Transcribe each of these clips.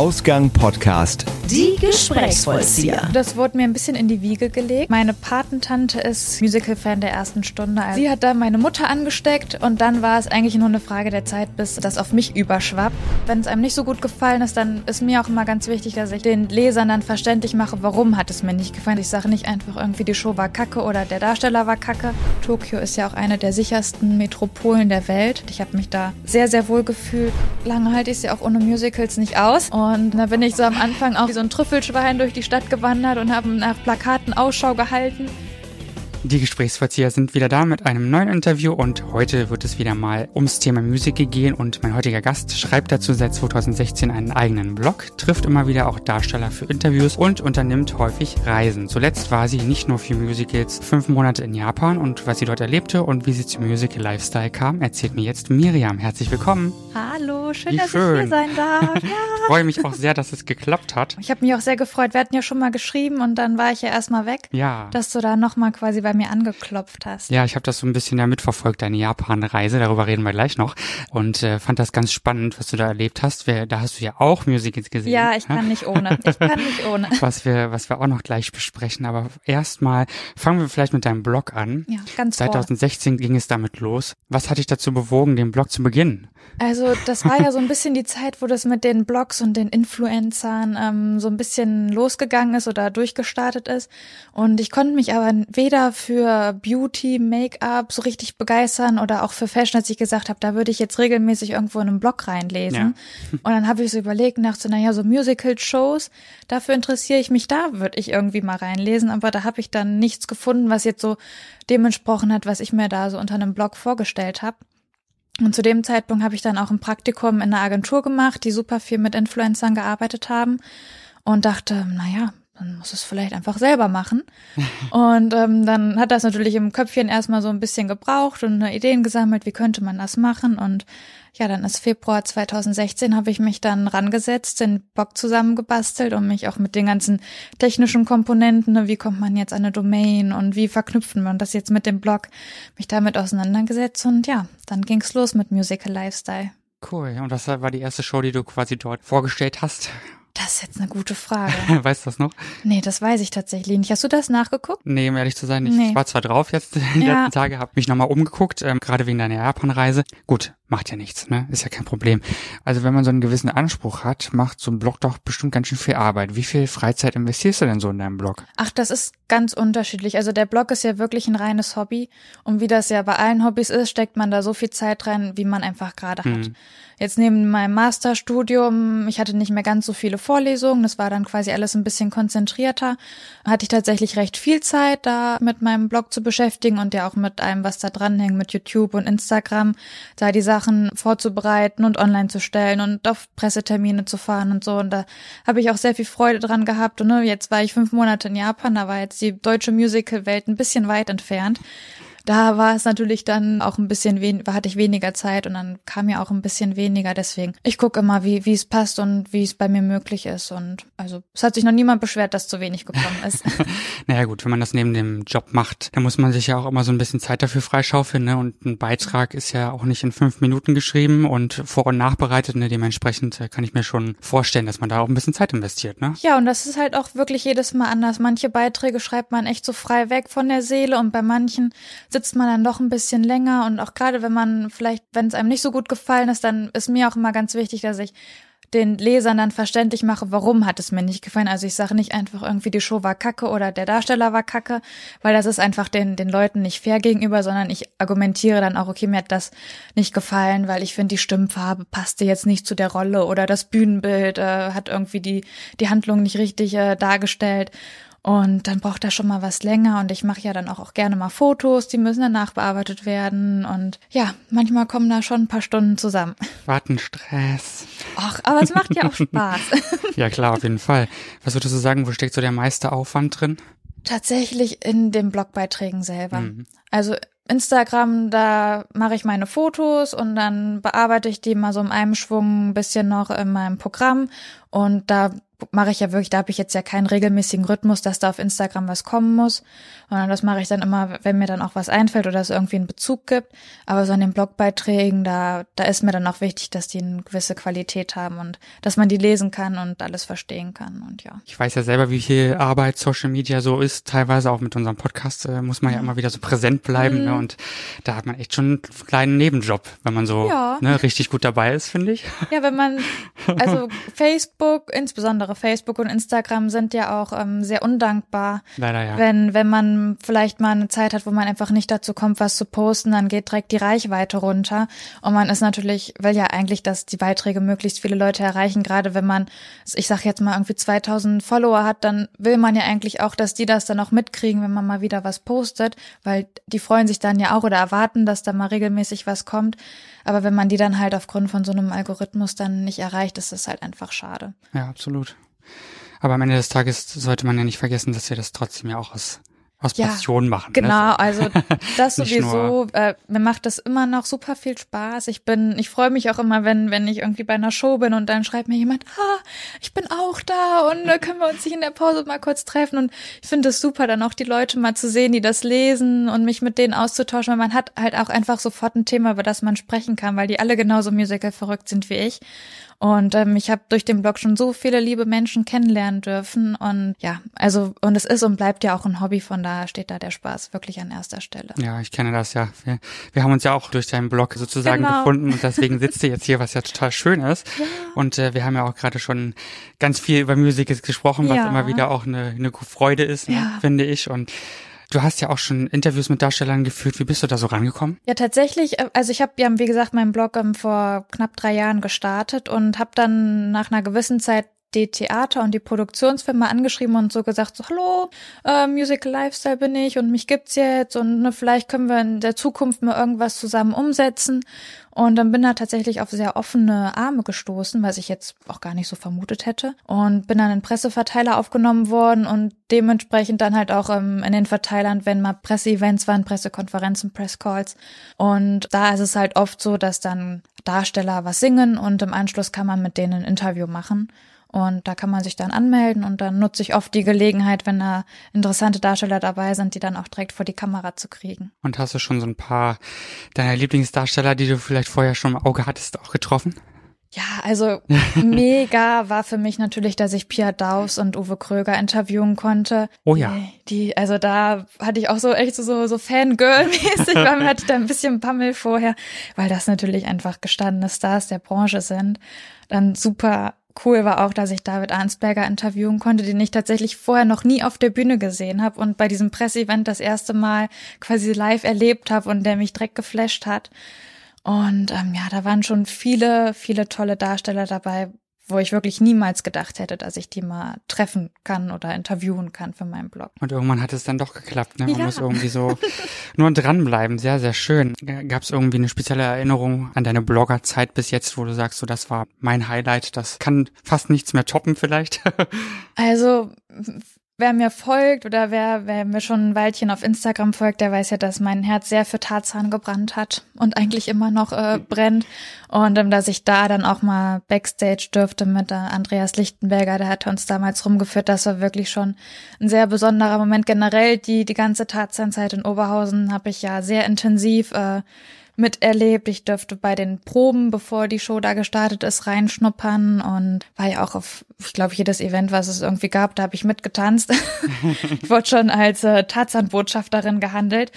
Ausgang Podcast. Die Gesprächsvollzieher. Das wurde mir ein bisschen in die Wiege gelegt. Meine Patentante ist Musical-Fan der ersten Stunde. Sie hat da meine Mutter angesteckt und dann war es eigentlich nur eine Frage der Zeit, bis das auf mich überschwappt. Wenn es einem nicht so gut gefallen ist, dann ist mir auch immer ganz wichtig, dass ich den Lesern dann verständlich mache, warum hat es mir nicht gefallen. Ich sage nicht einfach irgendwie, die Show war kacke oder der Darsteller war kacke. Tokio ist ja auch eine der sichersten Metropolen der Welt. Ich habe mich da sehr, sehr wohl gefühlt. Lange halte ich es ja auch ohne Musicals nicht aus. Und da bin ich so am Anfang auch wie so ein Trüffelschwein durch die Stadt gewandert und habe nach Plakaten Ausschau gehalten. Die Gesprächsverzieher sind wieder da mit einem neuen Interview und heute wird es wieder mal ums Thema Musical gehen und mein heutiger Gast schreibt dazu seit 2016 einen eigenen Blog, trifft immer wieder auch Darsteller für Interviews und unternimmt häufig Reisen. Zuletzt war sie nicht nur für Musicals fünf Monate in Japan und was sie dort erlebte und wie sie zum Musical Lifestyle kam, erzählt mir jetzt Miriam. Herzlich willkommen. Hallo, schön, Wie dass schön. ich hier sein darf. Ja. Ich freue mich auch sehr, dass es geklappt hat. Ich habe mich auch sehr gefreut. Wir hatten ja schon mal geschrieben und dann war ich ja erstmal weg, Ja. dass du da nochmal quasi bei mir angeklopft hast. Ja, ich habe das so ein bisschen ja mitverfolgt, deine Japan-Reise, darüber reden wir gleich noch. Und äh, fand das ganz spannend, was du da erlebt hast. Wer, da hast du ja auch Musicals gesehen. Ja, ich kann nicht ohne. Ich kann nicht ohne. Was wir, was wir auch noch gleich besprechen. Aber erstmal fangen wir vielleicht mit deinem Blog an. Ja, ganz vor. 2016 ging es damit los. Was hat dich dazu bewogen, den Blog zu beginnen? Also das war ja so ein bisschen die Zeit, wo das mit den Blogs und den Influencern ähm, so ein bisschen losgegangen ist oder durchgestartet ist. Und ich konnte mich aber weder für Beauty, Make-up so richtig begeistern oder auch für Fashion, dass ich gesagt habe, da würde ich jetzt regelmäßig irgendwo in einen Blog reinlesen. Und dann habe ich so überlegt und dachte, naja, so Musical-Shows, dafür interessiere ich mich, da würde ich irgendwie mal reinlesen. Aber da habe ich dann nichts gefunden, was jetzt so dem entsprochen hat, was ich mir da so unter einem Blog vorgestellt habe. Und zu dem Zeitpunkt habe ich dann auch ein Praktikum in einer Agentur gemacht, die super viel mit Influencern gearbeitet haben und dachte, naja, dann muss es vielleicht einfach selber machen. und ähm, dann hat das natürlich im Köpfchen erstmal so ein bisschen gebraucht und Ideen gesammelt, wie könnte man das machen. Und ja, dann ist Februar 2016, habe ich mich dann rangesetzt, den Blog zusammengebastelt und mich auch mit den ganzen technischen Komponenten, ne, wie kommt man jetzt an eine Domain und wie verknüpfen wir das jetzt mit dem Blog, mich damit auseinandergesetzt und ja, dann ging's los mit Musical Lifestyle. Cool. Und was war die erste Show, die du quasi dort vorgestellt hast? Das ist jetzt eine gute Frage. weißt du das noch? Nee, das weiß ich tatsächlich nicht. Hast du das nachgeguckt? Nee, um ehrlich zu sein, ich Nee. war zwar drauf jetzt die Ja. letzten Tage, habe mich nochmal umgeguckt, ähm, gerade wegen deiner Japan-Reise. Gut, macht ja nichts, ne? Ist ja kein Problem. Also wenn man so einen gewissen Anspruch hat, macht so ein Blog doch bestimmt ganz schön viel Arbeit. Wie viel Freizeit investierst du denn so in deinem Blog? Ach, das ist ganz unterschiedlich. Also der Blog ist ja wirklich ein reines Hobby. Und wie das ja bei allen Hobbys ist, steckt man da so viel Zeit rein, wie man einfach gerade hat. Mhm. Jetzt neben meinem Masterstudium, ich hatte nicht mehr ganz so viele Vorlesungen, das war dann quasi alles ein bisschen konzentrierter, hatte ich tatsächlich recht viel Zeit, da mit meinem Blog zu beschäftigen und ja auch mit allem, was da dranhängt, mit YouTube und Instagram, da die Sachen vorzubereiten und online zu stellen und auf Pressetermine zu fahren und so. Und da habe ich auch sehr viel Freude dran gehabt. Und ne, jetzt war ich fünf Monate in Japan, da war jetzt die deutsche Musical-Welt ein bisschen weit entfernt. Da war es natürlich dann auch ein bisschen wen hatte ich weniger Zeit und dann kam ja auch ein bisschen weniger. Deswegen, ich gucke immer, wie, wie es passt und wie es bei mir möglich ist. Und also es hat sich noch niemand beschwert, dass zu wenig gekommen ist. Naja gut, wenn man das neben dem Job macht, dann muss man sich ja auch immer so ein bisschen Zeit dafür freischaufeln. Ne? Und ein Beitrag ist ja auch nicht in fünf Minuten geschrieben und vor- und nachbereitet. Ne? Dementsprechend äh, kann ich mir schon vorstellen, dass man da auch ein bisschen Zeit investiert. Ne? Ja, und das ist halt auch wirklich jedes Mal anders. Manche Beiträge schreibt man echt so frei weg von der Seele und bei manchen sitzt man dann doch ein bisschen länger und auch gerade wenn man vielleicht, wenn es einem nicht so gut gefallen ist, dann ist mir auch immer ganz wichtig, dass ich den Lesern dann verständlich mache, warum hat es mir nicht gefallen. Also ich sage nicht einfach irgendwie, die Show war kacke oder der Darsteller war kacke, weil das ist einfach den, den Leuten nicht fair gegenüber, sondern ich argumentiere dann auch, okay, mir hat das nicht gefallen, weil ich finde, die Stimmfarbe passte jetzt nicht zu der Rolle oder das Bühnenbild äh, hat irgendwie die, die Handlung nicht richtig äh, dargestellt. Und dann braucht er schon mal was länger und ich mache ja dann auch, auch gerne mal Fotos, die müssen dann nachbearbeitet werden und ja, manchmal kommen da schon ein paar Stunden zusammen. Wartenstress. Ach, aber es macht ja auch Spaß. Ja klar, auf jeden Fall. Was würdest du sagen, wo steckt so der meiste Aufwand drin? Tatsächlich in den Blogbeiträgen selber. Mhm. Also Instagram, da mache ich meine Fotos und dann bearbeite ich die mal so in einem Schwung ein bisschen noch in meinem Programm und da mache ich ja wirklich, da habe ich jetzt ja keinen regelmäßigen Rhythmus, dass da auf Instagram was kommen muss, sondern das mache ich dann immer, wenn mir dann auch was einfällt oder es irgendwie einen Bezug gibt. Aber so an den Blogbeiträgen, da, da ist mir dann auch wichtig, dass die eine gewisse Qualität haben und dass man die lesen kann und alles verstehen kann und ja. Ich weiß ja selber, wie viel Arbeit Social Media so ist. Teilweise auch mit unserem Podcast äh, muss man ja immer wieder so präsent bleiben ne? mhm. ne? und da hat man echt schon einen kleinen Nebenjob, wenn man so ja. ne, richtig gut dabei ist, finde ich. Ja, wenn man, also Facebook, insbesondere Facebook und Instagram sind ja auch ähm, sehr undankbar. Leider ja. Wenn, wenn man vielleicht mal eine Zeit hat, wo man einfach nicht dazu kommt, was zu posten, dann geht direkt die Reichweite runter. Und man ist natürlich, will ja eigentlich, dass die Beiträge möglichst viele Leute erreichen. Gerade wenn man, ich sag jetzt mal irgendwie 2000 Follower hat, dann will man ja eigentlich auch, dass die das dann auch mitkriegen, wenn man mal wieder was postet, weil die freuen sich dann ja auch oder erwarten, dass da mal regelmäßig was kommt. Aber wenn man die dann halt aufgrund von so einem Algorithmus dann nicht erreicht, ist das halt einfach schade. Ja, absolut. Aber am Ende des Tages sollte man ja nicht vergessen, dass wir das trotzdem ja auch aus aus ja, Passion machen. Ne? Genau, ne? also das sowieso. Äh, mir macht das immer noch super viel Spaß. Ich bin, ich freue mich auch immer, wenn wenn ich irgendwie bei einer Show bin und dann schreibt mir jemand, ah, ich bin auch da und äh, können wir uns nicht in der Pause mal kurz treffen. Und ich finde es super, dann auch die Leute mal zu sehen, die das lesen und mich mit denen auszutauschen. Weil man hat halt auch einfach sofort ein Thema, über das man sprechen kann, weil die alle genauso musical verrückt sind wie ich. Und ähm, ich habe durch den Blog schon so viele liebe Menschen kennenlernen dürfen. Und ja, also, und es ist und bleibt ja auch ein Hobby, von daher steht da der Spaß wirklich an erster Stelle. Ja, ich kenne das ja. Wir, wir haben uns ja auch durch deinen Blog sozusagen genau. gefunden und deswegen sitzt du jetzt hier, was ja total schön ist. Ja. Und äh, wir haben ja auch gerade schon ganz viel über Musik gesprochen, was ja. immer wieder auch eine, eine Freude ist, ne, ja. finde ich. Und Du hast ja auch schon Interviews mit Darstellern geführt. Wie bist du da so rangekommen? Ja, tatsächlich. Äh, also ich habe ja, wie gesagt, meinen Blog ähm, vor knapp drei Jahren gestartet und habe dann nach einer gewissen Zeit die Theater und die Produktionsfirma angeschrieben und so gesagt, so, hallo, äh, Musical Lifestyle bin ich und mich gibt's jetzt und ne, vielleicht können wir in der Zukunft mal irgendwas zusammen umsetzen. Und dann bin da tatsächlich auf sehr offene Arme gestoßen, was ich jetzt auch gar nicht so vermutet hätte. Und bin dann in Presseverteiler aufgenommen worden und dementsprechend dann halt auch ähm, in den Verteilern, wenn mal Presseevents waren, Pressekonferenzen, Presscalls. Und da ist es halt oft so, dass dann Darsteller was singen und im Anschluss kann man mit denen ein Interview machen. Und da kann man sich dann anmelden und dann nutze ich oft die Gelegenheit, wenn da interessante Darsteller dabei sind, die dann auch direkt vor die Kamera zu kriegen. Und hast du schon so ein paar deiner Lieblingsdarsteller, die du vielleicht vorher schon im Auge hattest, auch getroffen? Ja, also mega war für mich natürlich, dass ich Pia Daus und Uwe Kröger interviewen konnte. Oh ja. Die, also da hatte ich auch so echt so, so Fangirl-mäßig, weil mir hatte da ein bisschen Pammel vorher, weil das natürlich einfach gestandene Stars der Branche sind. Dann super cool war auch, dass ich David Arnsberger interviewen konnte, den ich tatsächlich vorher noch nie auf der Bühne gesehen habe und bei diesem Presseevent das erste Mal quasi live erlebt habe und der mich direkt geflasht hat. Und ähm, ja, da waren schon viele, viele tolle Darsteller dabei, wo ich wirklich niemals gedacht hätte, dass ich die mal treffen kann oder interviewen kann für meinen Blog. Und irgendwann hat es dann doch geklappt, ne? Man ja. muss irgendwie so nur dranbleiben. Sehr, sehr schön. Gab es irgendwie eine spezielle Erinnerung an deine Bloggerzeit bis jetzt, wo du sagst, so das war mein Highlight, das kann fast nichts mehr toppen vielleicht? also Wer mir folgt oder wer, wer mir schon ein Weilchen auf Instagram folgt, der weiß ja, dass mein Herz sehr für Tarzan gebrannt hat und eigentlich immer noch äh, brennt. Und ähm, dass ich da dann auch mal Backstage dürfte mit äh, Andreas Lichtenberger, der hat uns damals rumgeführt. Das war wirklich schon ein sehr besonderer Moment. Generell die, die ganze Tarzan-Zeit in Oberhausen habe ich ja sehr intensiv äh, miterlebt. Ich durfte bei den Proben, bevor die Show da gestartet ist, reinschnuppern und war ja auch auf, ich glaube, jedes Event, was es irgendwie gab, da habe ich mitgetanzt. ich wurde schon als äh, Tarzan-Botschafterin gehandelt.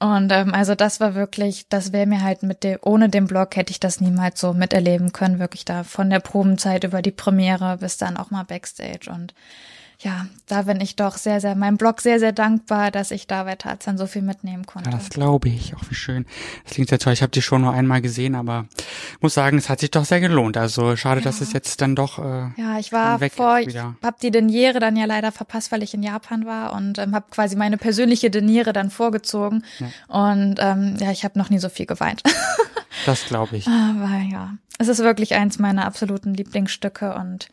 Und ähm, also das war wirklich, das wäre mir halt mit dem, ohne den Blog hätte ich das niemals so miterleben können, wirklich da von der Probenzeit über die Premiere bis dann auch mal Backstage und ja, da bin ich doch sehr, sehr, meinem Blog sehr, sehr dankbar, dass ich da bei Tarzan so viel mitnehmen konnte. Ja, das glaube ich. Auch wie schön. Das klingt sehr toll. Ich habe die schon nur einmal gesehen, aber muss sagen, es hat sich doch sehr gelohnt. Also schade, ja. dass es jetzt dann doch. Äh, ja, ich war vor, ich habe die Deniere dann ja leider verpasst, weil ich in Japan war und ähm, habe quasi meine persönliche Deniere dann vorgezogen. Ja. Und ähm, ja, ich habe noch nie so viel geweint. das glaube ich. Aber ja, es ist wirklich eins meiner absoluten Lieblingsstücke und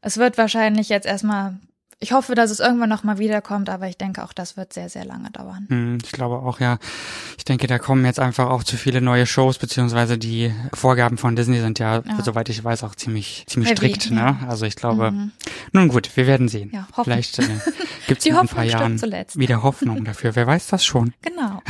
es wird wahrscheinlich jetzt erstmal ich hoffe, dass es irgendwann noch mal wiederkommt, aber ich denke auch, das wird sehr, sehr lange dauern. Hm, ich glaube auch, ja. Ich denke, da kommen jetzt einfach auch zu viele neue Shows, beziehungsweise die Vorgaben von Disney sind ja, ja. soweit ich weiß, auch ziemlich, ziemlich Heavy, strikt. Ne? Also ich glaube, mhm. nun gut, wir werden sehen. Ja, hoffen. Vielleicht äh, gibt es in ein paar Jahren wieder Hoffnung dafür. Wer weiß das schon? Genau.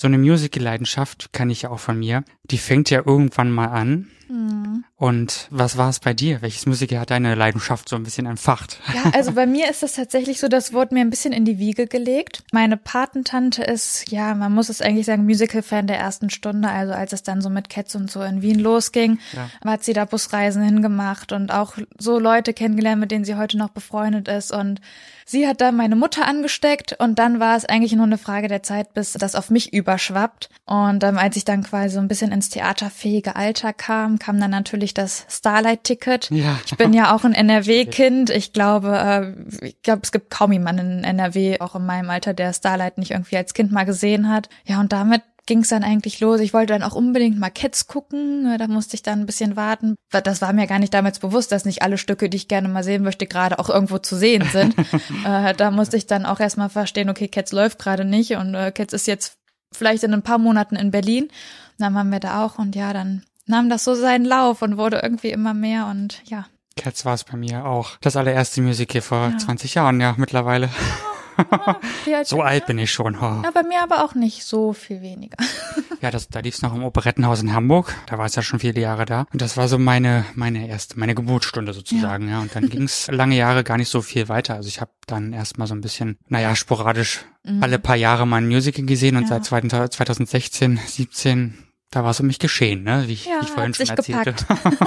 so eine Musical-Leidenschaft kann ich ja auch von mir. Die fängt ja irgendwann mal an Mhm. Und was war es bei dir? Welches Musiker hat deine Leidenschaft so ein bisschen entfacht? Ja, also bei mir ist es tatsächlich so, das wurde mir ein bisschen in die Wiege gelegt. Meine Patentante ist, ja, man muss es eigentlich sagen, Musical-Fan der ersten Stunde. Also als es dann so mit Cats und so in Wien losging, ja. hat sie da Busreisen hingemacht und auch so Leute kennengelernt, mit denen sie heute noch befreundet ist. Und sie hat da meine Mutter angesteckt und dann war es eigentlich nur eine Frage der Zeit, bis das auf mich überschwappt. Und ähm, als ich dann quasi so ein bisschen ins theaterfähige Alter kam, kam dann natürlich das Starlight-Ticket. Ja. Ich bin ja auch ein NRW-Kind. Ich glaube, äh, ich glaube, es gibt kaum jemanden in NRW, auch in meinem Alter, der Starlight nicht irgendwie als Kind mal gesehen hat. Ja, und damit ging es dann eigentlich los. Ich wollte dann auch unbedingt mal Cats gucken. Da musste ich dann ein bisschen warten. Das war mir gar nicht damals bewusst, dass nicht alle Stücke, die ich gerne mal sehen möchte, gerade auch irgendwo zu sehen sind. äh, da musste ich dann auch erstmal verstehen, okay, Cats läuft gerade nicht und äh, Cats ist jetzt vielleicht in ein paar Monaten in Berlin. dann waren wir da auch und ja, dann nahm das so seinen Lauf und wurde irgendwie immer mehr und ja. Cats war es bei mir auch. Das allererste Musical vor ja. 20 Jahren, ja, mittlerweile. Oh, so alt bin ich schon. Oh. Ja, bei mir aber auch nicht so viel weniger. ja, das, da lief es noch im Operettenhaus in Hamburg. Da war es ja schon viele Jahre da. Und das war so meine, meine erste, meine Geburtsstunde sozusagen. Ja, ja. Und dann ging es lange Jahre gar nicht so viel weiter. Also ich habe dann erstmal so ein bisschen, naja, sporadisch mhm. alle paar Jahre mal ein Musical gesehen und ja. seit 2016, 17 da war es um mich geschehen, ne? Wie ich, ja, wie ich vorhin schon erzählte.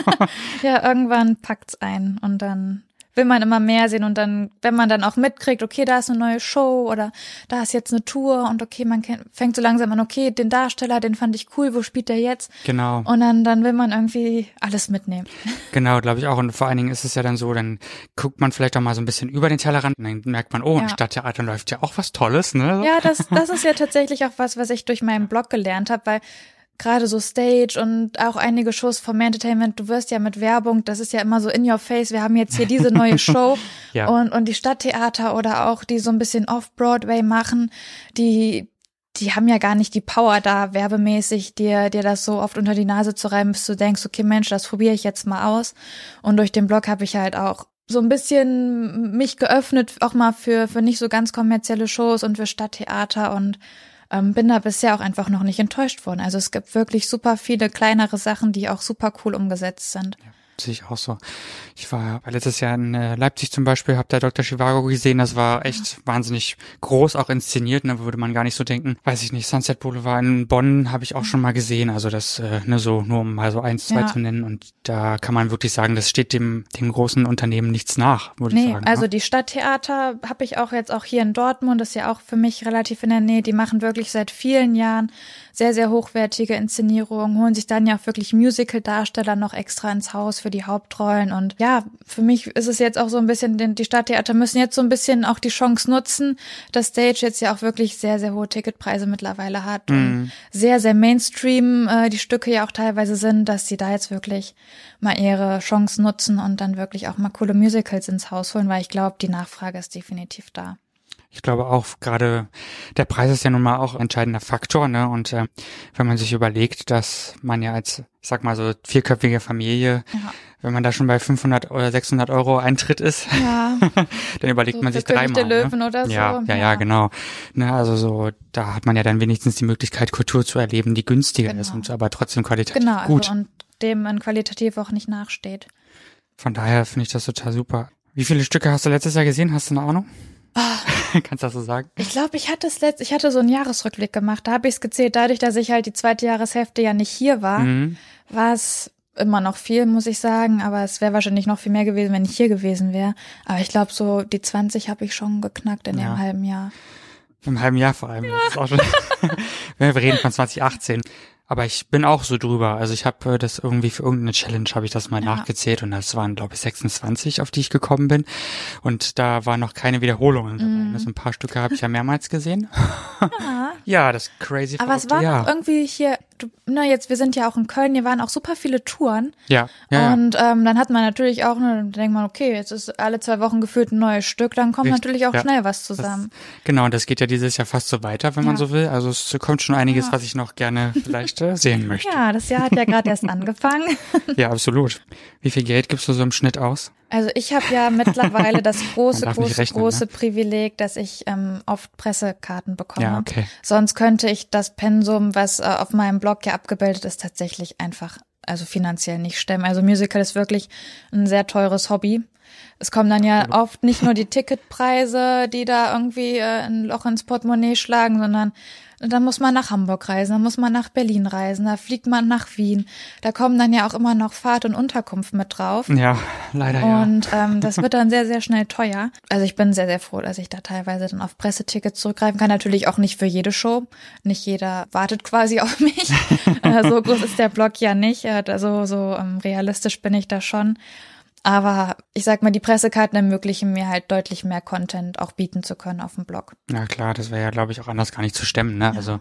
ja, irgendwann packt's ein und dann will man immer mehr sehen und dann, wenn man dann auch mitkriegt, okay, da ist eine neue Show oder da ist jetzt eine Tour und okay, man fängt so langsam an, okay, den Darsteller, den fand ich cool, wo spielt der jetzt? Genau. Und dann, dann will man irgendwie alles mitnehmen. Genau, glaube ich auch. Und vor allen Dingen ist es ja dann so, dann guckt man vielleicht auch mal so ein bisschen über den Tellerrand und dann merkt man, oh, ja. im Stadttheater läuft ja auch was Tolles, ne? Ja, das, das ist ja tatsächlich auch was, was ich durch meinen Blog gelernt habe, weil gerade so Stage und auch einige Shows vom Entertainment, du wirst ja mit Werbung, das ist ja immer so in your face, wir haben jetzt hier diese neue Show ja. und, und die Stadttheater oder auch die so ein bisschen off-Broadway machen, die, die haben ja gar nicht die Power da, werbemäßig dir, dir das so oft unter die Nase zu reiben, bis du denkst, okay Mensch, das probiere ich jetzt mal aus. Und durch den Blog habe ich halt auch so ein bisschen mich geöffnet, auch mal für, für nicht so ganz kommerzielle Shows und für Stadttheater und ähm, bin da bisher auch einfach noch nicht enttäuscht worden. Also es gibt wirklich super viele kleinere Sachen, die auch super cool umgesetzt sind. Ja. Sehe ich auch so. Ich war letztes Jahr in äh, Leipzig zum Beispiel, habe da Dr. Chivago gesehen, das war echt wahnsinnig groß, auch inszeniert, da ne, würde man gar nicht so denken. Weiß ich nicht, Sunset Boulevard in Bonn habe ich auch schon mal gesehen, also das, äh, ne, so, nur um mal so eins, zwei ja. zu nennen und da kann man wirklich sagen, das steht dem, dem großen Unternehmen nichts nach, würde nee, ich sagen. also ja. die Stadttheater habe ich auch jetzt auch hier in Dortmund, das ist ja auch für mich relativ in der Nähe, die machen wirklich seit vielen Jahren sehr, sehr hochwertige Inszenierungen, holen sich dann ja auch wirklich Musical-Darsteller noch extra ins Haus für die Hauptrollen. Und ja, für mich ist es jetzt auch so ein bisschen, denn die Stadttheater müssen jetzt so ein bisschen auch die Chance nutzen, dass Stage jetzt ja auch wirklich sehr, sehr hohe Ticketpreise mittlerweile hat mhm. und sehr, sehr Mainstream äh, die Stücke ja auch teilweise sind, dass sie da jetzt wirklich mal ihre Chance nutzen und dann wirklich auch mal coole Musicals ins Haus holen, weil ich glaube, die Nachfrage ist definitiv da. Ich glaube auch gerade der Preis ist ja nun mal auch ein entscheidender Faktor, ne? Und äh, wenn man sich überlegt, dass man ja als, ich sag mal so vierköpfige Familie, ja. wenn man da schon bei 500 oder 600 Euro Eintritt ist, ja. dann überlegt so man sich dreimal. Ne? Löwen oder so. Ja, ja, ja, ja, genau. Ne, also so, da hat man ja dann wenigstens die Möglichkeit, Kultur zu erleben, die günstiger genau. ist und aber trotzdem qualitativ genau, also gut. Genau, und dem man qualitativ auch nicht nachsteht. Von daher finde ich das total super. Wie viele Stücke hast du letztes Jahr gesehen? Hast du eine Ahnung? Oh. Kannst du das so sagen? Ich glaube, ich hatte es letzt, ich hatte so einen Jahresrückblick gemacht. Da habe ich es gezählt. Dadurch, dass ich halt die zweite Jahreshälfte ja nicht hier war, mhm. war es immer noch viel, muss ich sagen. Aber es wäre wahrscheinlich noch viel mehr gewesen, wenn ich hier gewesen wäre. Aber ich glaube, so die 20 habe ich schon geknackt in ja. dem halben Jahr. Im halben Jahr vor allem. Ja. Das ist auch schon Wir reden von 2018. Aber ich bin auch so drüber. Also ich habe äh, das irgendwie für irgendeine Challenge habe ich das mal ja. nachgezählt und das waren glaube ich 26, auf die ich gekommen bin und da war noch keine Wiederholungen dabei. Mm. Also ein paar Stücke habe ich ja mehrmals gesehen. Ja, ja das crazy. Aber es war ja. irgendwie hier du, na jetzt, wir sind ja auch in Köln, hier waren auch super viele Touren. Ja, ja. Und ähm, dann hat man natürlich auch, ne, dann denkt man, okay, jetzt ist alle zwei Wochen gefühlt ein neues Stück, dann kommt Richtig, natürlich auch ja. schnell was zusammen. Das, genau, und das geht ja dieses Jahr fast so weiter, wenn man Ja. so will. Also es kommt schon einiges, was ich noch gerne vielleicht äh, sehen möchte. ja, das Jahr hat ja gerade erst angefangen. Ja, absolut. Wie viel Geld gibst du so im Schnitt aus? Also ich habe ja mittlerweile das große, große, rechnen, große ne? Privileg, dass ich ähm, oft Pressekarten bekomme. Ja, okay. Sonst könnte ich das Pensum, was äh, auf meinem Blog ja abgebildet ist, tatsächlich einfach, also finanziell nicht stemmen. Also Musical ist wirklich ein sehr teures Hobby. Es kommen dann ja oft nicht nur die Ticketpreise, die da irgendwie äh, ein Loch ins Portemonnaie schlagen, sondern dann muss man nach Hamburg reisen, dann muss man nach Berlin reisen, da fliegt man nach Wien. Da kommen dann ja auch immer noch Fahrt und Unterkunft mit drauf. Ja, leider ja. Und ähm, das wird dann sehr, sehr schnell teuer. Also ich bin sehr, sehr froh, dass ich da teilweise dann auf Pressetickets zurückgreifen kann. Natürlich auch nicht für jede Show. Nicht jeder wartet quasi auf mich. äh, so groß ist der Blog ja nicht. Äh, so so ähm, realistisch bin ich da schon. Aber ich sag mal, die Pressekarten ermöglichen mir halt deutlich mehr Content auch bieten zu können auf dem Blog. Ja klar, das wäre ja, glaube ich, auch anders gar nicht zu stemmen. Ne? Also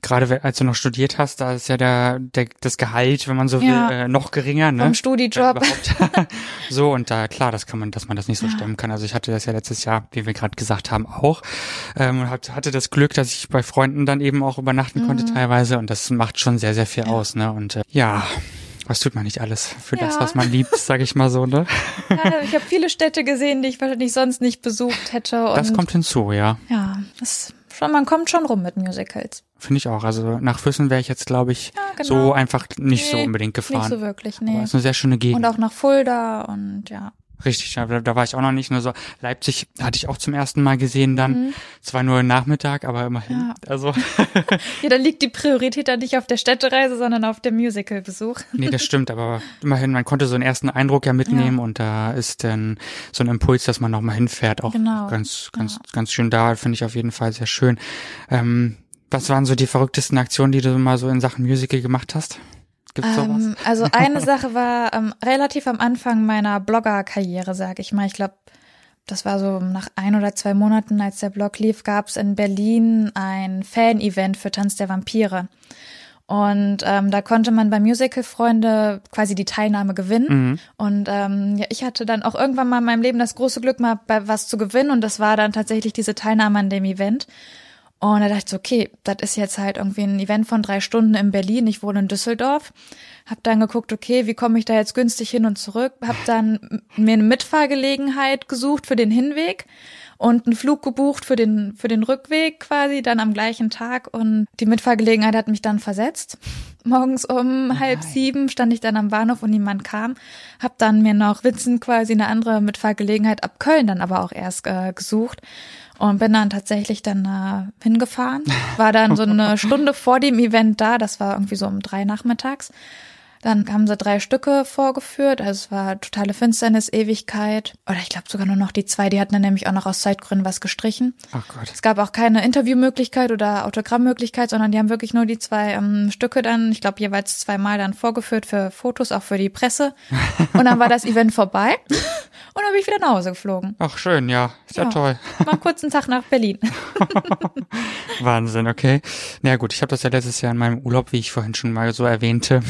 gerade als du noch studiert hast, da ist ja der, der das Gehalt, wenn man so will, Ja. äh, noch geringer. Ne? Vom Studijob. Überhaupt. so und da klar, das kann man, dass man das nicht so stemmen kann. Also ich hatte das ja letztes Jahr, wie wir gerade gesagt haben, auch ähm, und hat- hatte das Glück, dass ich bei Freunden dann eben auch übernachten konnte Mhm. teilweise und das macht schon sehr sehr viel aus. Ne? Und äh, ja. Was tut man nicht alles für das, Ja. was man liebt, sag ich mal so, ne? Ja, ich habe viele Städte gesehen, die ich wahrscheinlich sonst nicht besucht hätte. Das kommt hinzu, ja. ja, das schon, man kommt schon rum mit Musicals. Finde ich auch. Also nach Füssen wäre ich jetzt, glaube ich, Ja, genau. so einfach nicht so Nee, unbedingt gefahren. Nicht so wirklich, Aber nee. es ist eine sehr schöne Gegend. Und auch nach Fulda und ja. Richtig, ja, da, da war ich auch noch nicht. Nur so Leipzig hatte ich auch zum ersten Mal gesehen dann. Zwar nur Nachmittag, aber immerhin. Mhm. Ja. Also, Ja, da liegt die Priorität dann nicht auf der Städtereise, sondern auf dem Musicalbesuch. nee, das stimmt, aber immerhin, man konnte so einen ersten Eindruck ja mitnehmen und da ist dann so ein Impuls, dass man nochmal hinfährt, auch Genau. ganz, ganz, ganz schön da, finde ich auf jeden Fall sehr schön. Ähm, was waren so die verrücktesten Aktionen, die du mal so in Sachen Musical gemacht hast? Gibt's sowas? Ähm, also eine Sache war ähm, relativ am Anfang meiner Blogger-Karriere, sag ich mal. Ich glaube, das war so nach ein oder zwei Monaten, als der Blog lief, gab es in Berlin ein Fan-Event für Tanz der Vampire. Und ähm, da konnte man bei Musical-Freunde quasi die Teilnahme gewinnen. Und ähm, ja, ich hatte dann auch irgendwann mal in meinem Leben das große Glück, mal bei was zu gewinnen. Und das war dann tatsächlich diese Teilnahme an dem Event. Und da dachte ich so, okay, das ist jetzt halt irgendwie ein Event von drei Stunden in Berlin. Ich wohne in Düsseldorf. Hab dann geguckt, okay, wie komme ich da jetzt günstig hin und zurück? Hab dann mir eine Mitfahrgelegenheit gesucht für den Hinweg und einen Flug gebucht für den, für den Rückweg quasi dann am gleichen Tag. Und die Mitfahrgelegenheit hat mich dann versetzt. Morgens um halb sieben stand ich dann am Bahnhof und niemand kam. Hab dann mir noch witzend quasi eine andere Mitfahrgelegenheit ab Köln dann aber auch erst äh, gesucht. Und bin dann tatsächlich dann äh, hingefahren. War dann so eine Stunde vor dem Event da. Das war irgendwie so um drei nachmittags. Dann haben sie drei Stücke vorgeführt. Also es war totale Finsternis, Ewigkeit. Oder ich glaube sogar nur noch die zwei. Die hatten dann nämlich auch noch aus Zeitgründen was gestrichen. Ach Gott. Es gab auch keine Interviewmöglichkeit oder Autogrammmöglichkeit, sondern die haben wirklich nur die zwei ähm, Stücke dann, ich glaube jeweils zweimal dann vorgeführt für Fotos, auch für die Presse. Und dann war das Event vorbei und dann bin ich wieder nach Hause geflogen. Ach schön, ja. Ist ja, Ja. toll. Mal einen kurzen Tag nach Berlin. Wahnsinn, okay. Na ja, gut, ich habe das ja letztes Jahr in meinem Urlaub, wie ich vorhin schon mal so erwähnte,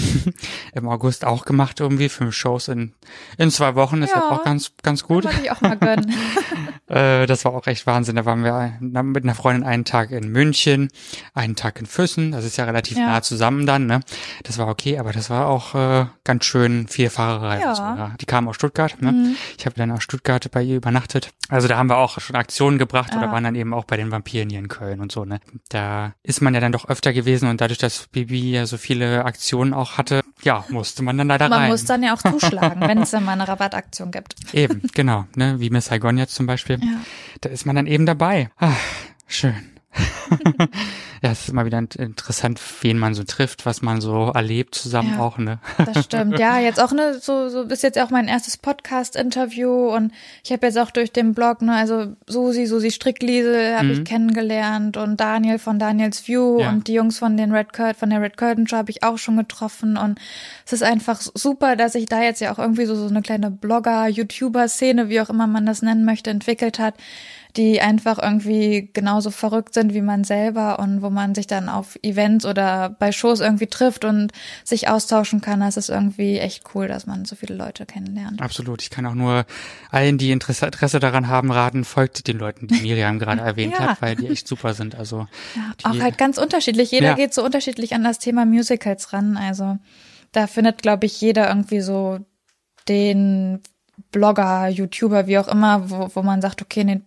im August auch gemacht, irgendwie fünf Shows in, in zwei Wochen. Ist ja auch ganz, ganz gut. Wollte ich auch mal gönnen. Äh, das war auch echt Wahnsinn. Da waren wir mit einer Freundin einen Tag in München, einen Tag in Füssen. Das ist ja relativ Ja. nah zusammen dann, ne? Das war okay, aber das war auch äh, ganz schön viel Fahrerei. Ja. So, ja. Die kam aus Stuttgart, ne? Ich habe dann aus Stuttgart bei ihr übernachtet. Also da haben wir auch schon Aktionen gebracht oder Ja. waren dann eben auch bei den Vampiren hier in Köln und so, ne? Da ist man ja dann doch öfter gewesen und dadurch, dass Bibi ja so viele Aktionen auch hatte, ja, musste man dann leider Man rein. muss dann ja auch zuschlagen, wenn es dann mal eine Rabattaktion gibt. Eben, genau, ne, wie Miss Saigon jetzt zum Beispiel. Ja. Da ist man dann eben dabei. Ah, schön. ja, es ist immer wieder int- interessant, wen man so trifft, was man so erlebt zusammen Ja. auch, ne? Das stimmt. Ja, jetzt auch ne, so so ist jetzt auch mein erstes Podcast-Interview und ich habe jetzt auch durch den Blog, ne, also Susi, Susi Strickliesel habe ich kennengelernt und Daniel von Daniels View Ja. und die Jungs von den Red Curtain, von der Red Curtain Show habe ich auch schon getroffen und es ist einfach super, dass sich da jetzt ja auch irgendwie so so eine kleine Blogger, YouTuber-Szene, wie auch immer man das nennen möchte, entwickelt hat, die einfach irgendwie genauso verrückt sind wie man selber und wo man sich dann auf Events oder bei Shows irgendwie trifft und sich austauschen kann. Das ist irgendwie echt cool, dass man so viele Leute kennenlernt. Absolut. Ich kann auch nur allen, die Interesse, Interesse daran haben, raten, folgt den Leuten, die Miriam gerade erwähnt ja. hat, weil die echt super sind. Also ja, auch halt ganz unterschiedlich. Jeder ja. geht so unterschiedlich an das Thema Musicals ran. Also da findet, glaube ich, jeder irgendwie so den Blogger, YouTuber, wie auch immer, wo, wo man sagt, okay, nee,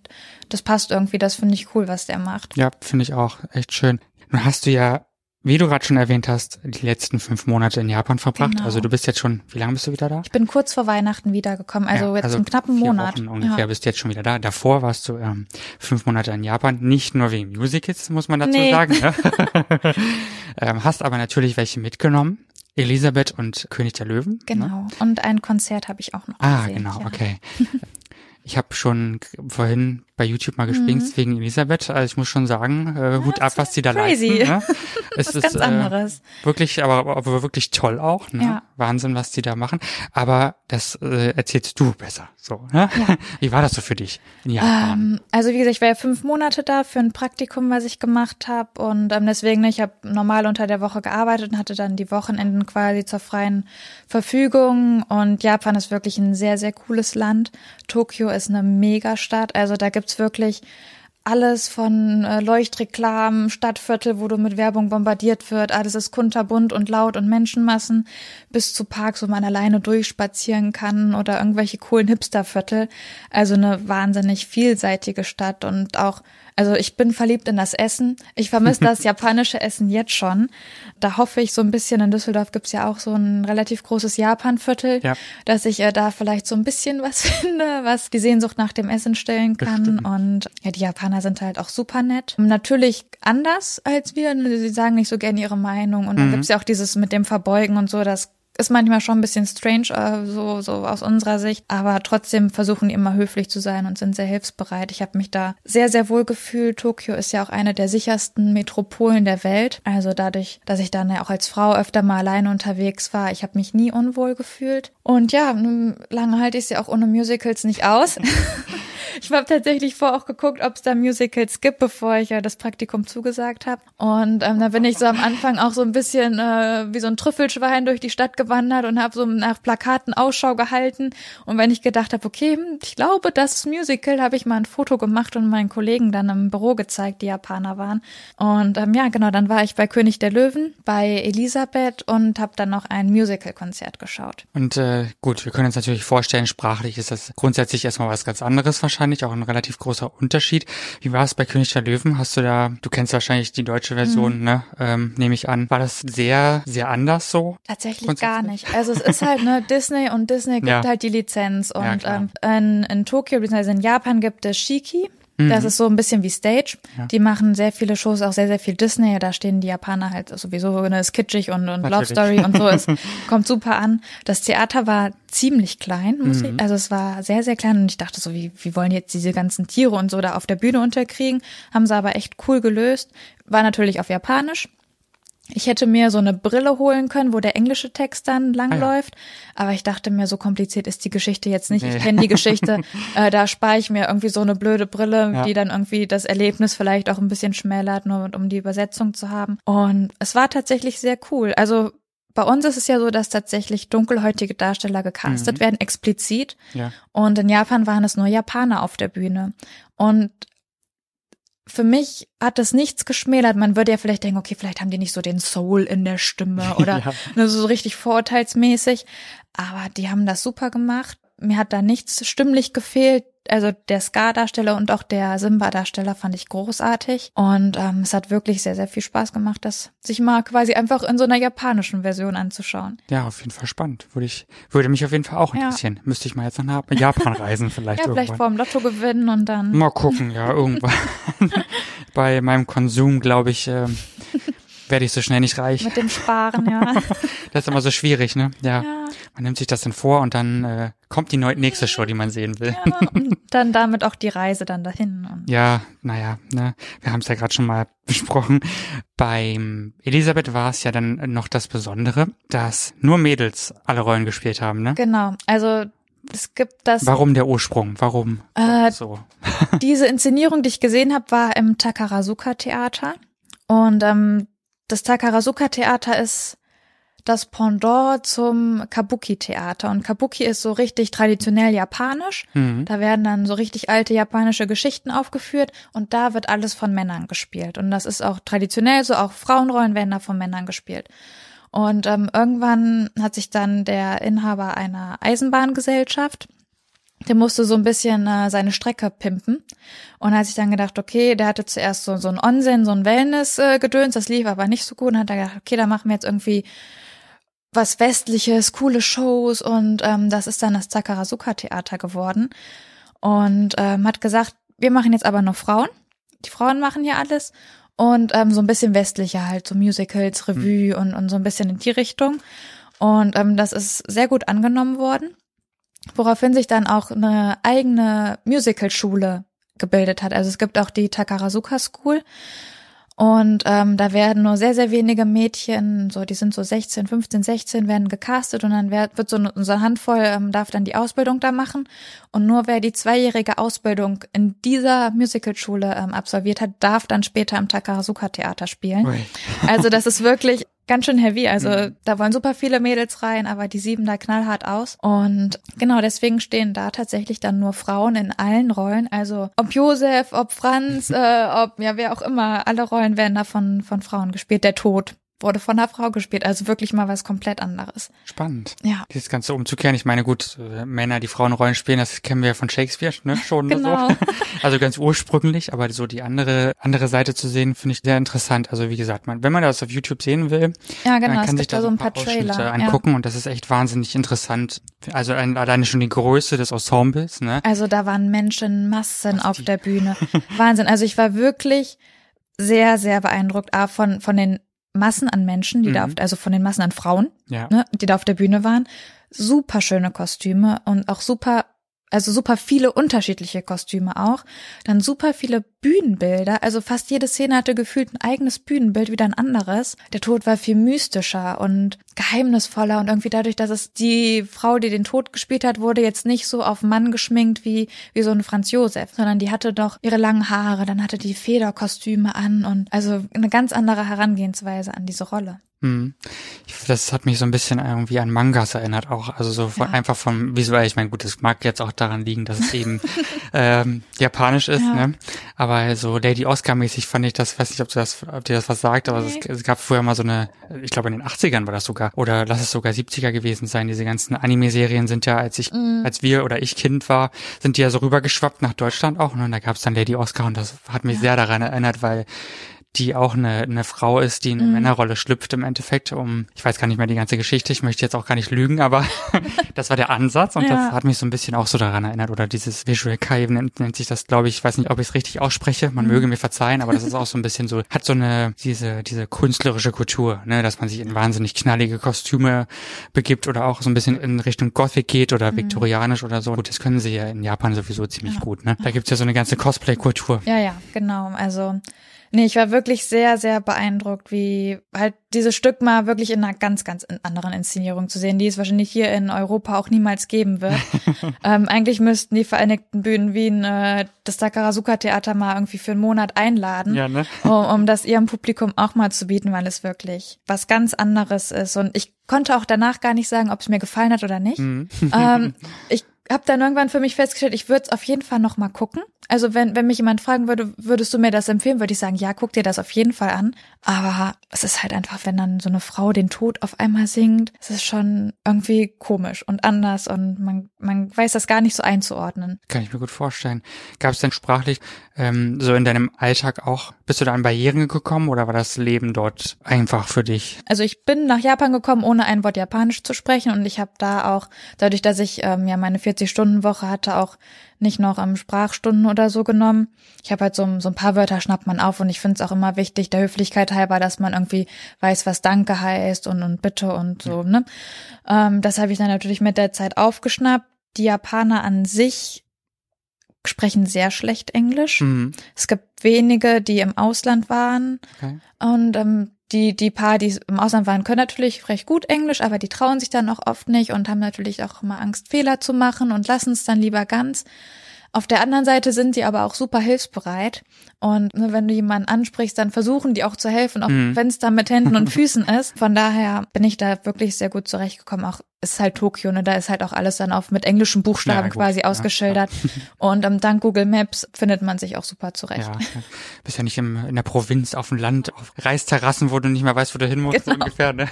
das passt irgendwie, das finde ich cool, was der macht. Ja, finde ich auch echt schön. Nun hast du ja, wie du gerade schon erwähnt hast, die letzten fünf Monate in Japan verbracht. Genau. Also du bist jetzt schon, wie lange bist du wieder da? Ich bin kurz vor Weihnachten wiedergekommen, also ja, jetzt also einen knappen Monat. Wochen ungefähr ja. bist du jetzt schon wieder da. Davor warst du ähm, fünf Monate in Japan, nicht nur wegen Musicals, muss man dazu nee. sagen. Ne? ähm, hast aber natürlich welche mitgenommen. Elisabeth und König der Löwen. Ne? Genau. Ne? Und ein Konzert habe ich auch noch. Ah, gesehen, genau, ja. okay. Ich habe schon vorhin bei YouTube mal gespinkt mhm. wegen Elisabeth. Also ich muss schon sagen, äh, Hut ab, was die da crazy. leisten. Ne? Es ist ganz anderes. Äh, wirklich, aber, aber wirklich toll auch. Ne? Ja. Wahnsinn, was die da machen. Aber das äh, erzählst du besser. So, ne? Ja. Wie war das so für dich in Japan? Ähm, also wie gesagt, ich war ja fünf Monate da für ein Praktikum, was ich gemacht habe. Und ähm, deswegen, ich habe normal unter der Woche gearbeitet und hatte dann die Wochenenden quasi zur freien Verfügung. Und Japan ist wirklich ein sehr, sehr cooles Land. Tokio ist eine Megastadt. Also da gibt's wirklich alles von äh, Leuchtreklamen, Stadtviertel, wo du mit Werbung bombardiert wird, alles ist kunterbunt und laut und Menschenmassen, bis zu Parks, wo man alleine durchspazieren kann oder irgendwelche coolen Hipsterviertel. Also eine wahnsinnig vielseitige Stadt und auch also ich bin verliebt in das Essen. Ich vermisse das japanische Essen jetzt schon. Da hoffe ich so ein bisschen, in Düsseldorf gibt's ja auch so ein relativ großes Japanviertel, ja. dass ich äh, da vielleicht so ein bisschen was finde, was die Sehnsucht nach dem Essen stellen kann. Und ja, die Japaner sind halt auch super nett. Natürlich anders als wir. Sie sagen nicht so gerne ihre Meinung. Und dann mhm. gibt's ja auch dieses mit dem Verbeugen und so, das ist manchmal schon ein bisschen strange, äh, so, so aus unserer Sicht, aber trotzdem versuchen die immer höflich zu sein und sind sehr hilfsbereit. Ich habe mich da sehr, sehr wohl gefühlt. Tokio ist ja auch eine der sichersten Metropolen der Welt. Also dadurch, dass ich dann ja auch als Frau öfter mal alleine unterwegs war, ich habe mich nie unwohl gefühlt. Und ja, lange halte ich es ja auch ohne Musicals nicht aus. Ich habe tatsächlich vor auch geguckt, ob es da Musicals gibt, bevor ich ja das Praktikum zugesagt habe. Und ähm, da bin ich so am Anfang auch so ein bisschen äh, wie so ein Trüffelschwein durch die Stadt gewandert und habe so nach Plakaten Ausschau gehalten. Und wenn ich gedacht habe, okay, hm, ich glaube, das ist Musical, habe ich mal ein Foto gemacht und meinen Kollegen dann im Büro gezeigt, die Japaner waren. Und ähm, ja, genau, dann war ich bei König der Löwen, bei Elisabeth und habe dann noch ein Musical-Konzert geschaut. Und äh, gut, wir können uns natürlich vorstellen, sprachlich ist das grundsätzlich erstmal was ganz anderes wahrscheinlich wahrscheinlich auch ein relativ großer Unterschied. Wie war es bei König der Löwen? Hast du da, du kennst wahrscheinlich die deutsche Version, mhm. ne? Ähm, nehme ich an. War das sehr, sehr anders so? Tatsächlich gar nicht. Also es ist halt ne Disney und Disney gibt ja. halt die Lizenz und ja, ähm, in, in Tokio bzw. in Japan gibt es Shiki. Das mhm. ist so ein bisschen wie Stage. Ja. Die machen sehr viele Shows, auch sehr, sehr viel Disney. Da stehen die Japaner halt sowieso, ne, ist kitschig und, und Love Story und so. Es kommt super an. Das Theater war ziemlich klein, muss mhm. ich, also es war sehr, sehr klein und ich dachte so, wie, wie wollen jetzt diese ganzen Tiere und so da auf der Bühne unterkriegen? Haben sie aber echt cool gelöst. War natürlich auf Japanisch. Ich hätte mir so eine Brille holen können, wo der englische Text dann langläuft. Ah, ja. Aber ich dachte mir, so kompliziert ist die Geschichte jetzt nicht. Nee. Ich kenne die Geschichte. äh, da spare ich mir irgendwie so eine blöde Brille, ja. die dann irgendwie das Erlebnis vielleicht auch ein bisschen schmälert, nur um die Übersetzung zu haben. Und es war tatsächlich sehr cool. Also bei uns ist es ja so, dass tatsächlich dunkelhäutige Darsteller gecastet mhm. werden, explizit. Ja. Und in Japan waren es nur Japaner auf der Bühne. Und für mich hat das nichts geschmälert. Man würde ja vielleicht denken, okay, vielleicht haben die nicht so den Soul in der Stimme oder ja. So richtig vorurteilsmäßig. Aber die haben das super gemacht. Mir hat da nichts stimmlich gefehlt also der Ska-Darsteller und auch der Simba-Darsteller fand ich großartig. Und ähm, es hat wirklich sehr, sehr viel Spaß gemacht, das sich mal quasi einfach in so einer japanischen Version anzuschauen. Ja, auf jeden Fall spannend. Würde ich, würde mich auf jeden Fall auch interessieren. Ja. Müsste ich mal jetzt nach Japan reisen vielleicht. ja, irgendwann. vielleicht vor dem Lotto gewinnen und dann. Mal gucken, ja, irgendwann. Bei meinem Konsum, glaube ich, äh, werde ich so schnell nicht reich. Mit dem Sparen, ja. das ist immer so schwierig, ne? Ja. ja. Man nimmt sich das dann vor und dann äh, kommt die nächste Show, die man sehen will. Ja, und dann damit auch die Reise dann dahin. ja, naja, ne? Wir haben es ja gerade schon mal besprochen. Beim Elisabeth war es ja dann noch das Besondere, dass nur Mädels alle Rollen gespielt haben, ne? Genau. Also es gibt das. Warum der Ursprung? Warum Äh, so? Diese Inszenierung, die ich gesehen habe, war im Takarazuka Theater. Und ähm, das Takarazuka Theater ist das Pendant zum Kabuki Theater. Und Kabuki ist so richtig traditionell japanisch. Mhm. Da werden dann so richtig alte japanische Geschichten aufgeführt und da wird alles von Männern gespielt. Und das ist auch traditionell so, auch Frauenrollen werden da von Männern gespielt. Und ähm, irgendwann hat sich dann der Inhaber einer Eisenbahngesellschaft, der musste so ein bisschen äh, seine Strecke pimpen. Und hat sich dann gedacht, okay, der hatte zuerst so, so ein Onsen, so ein Wellness-Gedöns, das lief aber nicht so gut. Und hat er gedacht, okay, da machen wir jetzt irgendwie was Westliches, coole Shows. Und ähm, das ist dann das Takarazuka Theater geworden. Und ähm, hat gesagt, wir machen jetzt aber noch Frauen. Die Frauen machen hier alles. Und ähm, so ein bisschen westlicher halt, so Musicals, Revue und, und so ein bisschen in die Richtung. Und ähm, das ist sehr gut angenommen worden, woraufhin sich dann auch eine eigene Musicalschule gebildet hat. Also es gibt auch die Takarazuka School und ähm, da werden nur sehr, sehr wenige Mädchen, so die sind so 16, 15, 16, werden gecastet und dann wird, wird so eine, so eine Handvoll, ähm, darf dann die Ausbildung da machen. Und nur wer die zweijährige Ausbildung in dieser Musicalschule ähm, absolviert hat, darf dann später im Takarazuka Theater spielen. Also das ist wirklich ganz schön heavy. Also Mhm. da wollen super viele Mädels rein, aber die sieben da knallhart aus. Und genau deswegen stehen da tatsächlich dann nur Frauen in allen Rollen. Also ob Josef, ob Franz, äh, ob ja wer auch immer, alle Rollen werden da von, von Frauen gespielt. Der Tod wurde von einer Frau gespielt. Also wirklich mal was komplett anderes. Spannend. Ja. Dieses Ganze umzukehren. Ich meine, gut, äh, Männer, die Frauenrollen spielen, das kennen wir ja von Shakespeare, ne? Schon Genau. so. Also ganz ursprünglich, aber so die andere, andere Seite zu sehen, finde ich sehr interessant. Also wie gesagt, man, wenn man das auf YouTube sehen will, Ja, genau. man kann sich da so ein paar Ausschnitte Trailer. Ja. angucken und das ist echt wahnsinnig interessant. Also ein, alleine schon die Größe des Ensembles, ne? Also da waren Menschenmassen Ach, auf die- der Bühne. Wahnsinn. Also ich war wirklich sehr, sehr beeindruckt. A, von, von den Massen an Menschen, die da Mhm. auf, also von den Massen an Frauen, Ja. ne, die da auf der Bühne waren. Super schöne Kostüme und auch super, also super viele unterschiedliche Kostüme auch. Dann super viele Bühnenbilder. Also fast jede Szene hatte gefühlt ein eigenes Bühnenbild, wieder ein anderes. Der Tod war viel mystischer und geheimnisvoller und irgendwie dadurch, dass es die Frau, die den Tod gespielt hat, wurde jetzt nicht so auf Mann geschminkt wie, wie so ein Franz Josef, sondern die hatte doch ihre langen Haare, dann hatte die Federkostüme an und also eine ganz andere Herangehensweise an diese Rolle. Hm. Das hat mich so ein bisschen irgendwie an Mangas erinnert auch. Also so von, Ja. einfach vom visuell. Ich meine, gut, das mag jetzt auch daran liegen, dass es eben ähm, japanisch ist, Ja. ne? Aber so Lady Oscar-mäßig fand ich das, weiß nicht, ob du das, ob dir das was sagt, aber Nee. es, es gab früher mal so eine, ich glaube in den 80ern war das sogar, oder lass es sogar 70er gewesen sein. Diese ganzen Anime-Serien sind ja, als ich, Mhm. als wir oder ich Kind war, sind die ja so rübergeschwappt nach Deutschland auch. Ne? Und da gab es dann Lady Oscar und das hat mich sehr daran erinnert, weil die auch eine, eine Frau ist, die in eine Mhm. Männerrolle schlüpft im Endeffekt, um, ich weiß gar nicht mehr die ganze Geschichte, ich möchte jetzt auch gar nicht lügen, aber das war der Ansatz und Ja. das hat mich so ein bisschen auch so daran erinnert oder dieses Visual Kai nennt, nennt sich das, glaube ich, ich weiß nicht, ob ich es richtig ausspreche, man Mhm. möge mir verzeihen, aber das ist auch so ein bisschen so, hat so eine, diese, diese künstlerische Kultur, ne, dass man sich in wahnsinnig knallige Kostüme begibt oder auch so ein bisschen in Richtung Gothic geht Mhm. oder viktorianisch oder so. Gut, das können sie ja in Japan sowieso ziemlich gut, ne. Da gibt's ja so eine ganze Cosplay-Kultur. Ja, ja, genau. Also, nee, ich war wirklich sehr, sehr beeindruckt, wie halt dieses Stück mal wirklich in einer ganz, ganz anderen Inszenierung zu sehen, die es wahrscheinlich hier in Europa auch niemals geben wird. ähm, eigentlich müssten die Vereinigten Bühnen Wien äh, das Takarazuka Theater mal irgendwie für einen Monat einladen. Ja, ne? um, um das ihrem Publikum auch mal zu bieten, weil es wirklich was ganz anderes ist. Und ich konnte auch danach gar nicht sagen, ob es mir gefallen hat oder nicht. Mhm. ähm, ich habe dann irgendwann für mich festgestellt, ich würde es auf jeden Fall noch mal gucken. Also wenn, wenn mich jemand fragen würde, würdest du mir das empfehlen, würde ich sagen, ja, guck dir das auf jeden Fall an. Aber es ist halt einfach, wenn dann so eine Frau den Tod auf einmal singt, es ist schon irgendwie komisch und anders und man, man weiß das gar nicht so einzuordnen. Kann ich mir gut vorstellen. Gab es denn sprachlich ähm, so in deinem Alltag auch, bist du da an Barrieren gekommen oder war das Leben dort einfach für dich? Also ich bin nach Japan gekommen, ohne ein Wort Japanisch zu sprechen und ich habe da auch, dadurch, dass ich ähm, ja meine 40-Stunden-Woche hatte, auch nicht noch ähm, Sprachstunden oder so genommen. Ich habe halt so, so ein paar Wörter schnappt man auf und ich finde es auch immer wichtig, der Höflichkeit halber, dass man irgendwie weiß, was Danke heißt und, und Bitte und so, ne? Ähm, das habe ich dann natürlich mit der Zeit aufgeschnappt. Die Japaner an sich sprechen sehr schlecht Englisch. Mhm. Es gibt wenige, die im Ausland waren. Okay. Und ähm, die, die paar, die im Ausland waren, können natürlich recht gut Englisch, aber die trauen sich dann auch oft nicht und haben natürlich auch immer Angst, Fehler zu machen und lassen es dann lieber ganz. Auf der anderen Seite sind sie aber auch super hilfsbereit. Und ne, wenn du jemanden ansprichst, dann versuchen die auch zu helfen, auch mhm. wenn es da mit Händen und Füßen ist. Von daher bin ich da wirklich sehr gut zurechtgekommen. Auch ist halt Tokio, ne? Da ist halt auch alles dann auf mit englischen Buchstaben ja, quasi ausgeschildert. Ja, Und ähm, dank Google Maps findet man sich auch super zurecht. Ja. Bist ja nicht im, in der Provinz auf dem Land, auf Reisterrassen, wo du nicht mehr weißt, wo du hin musst, genau. ungefähr. Ne?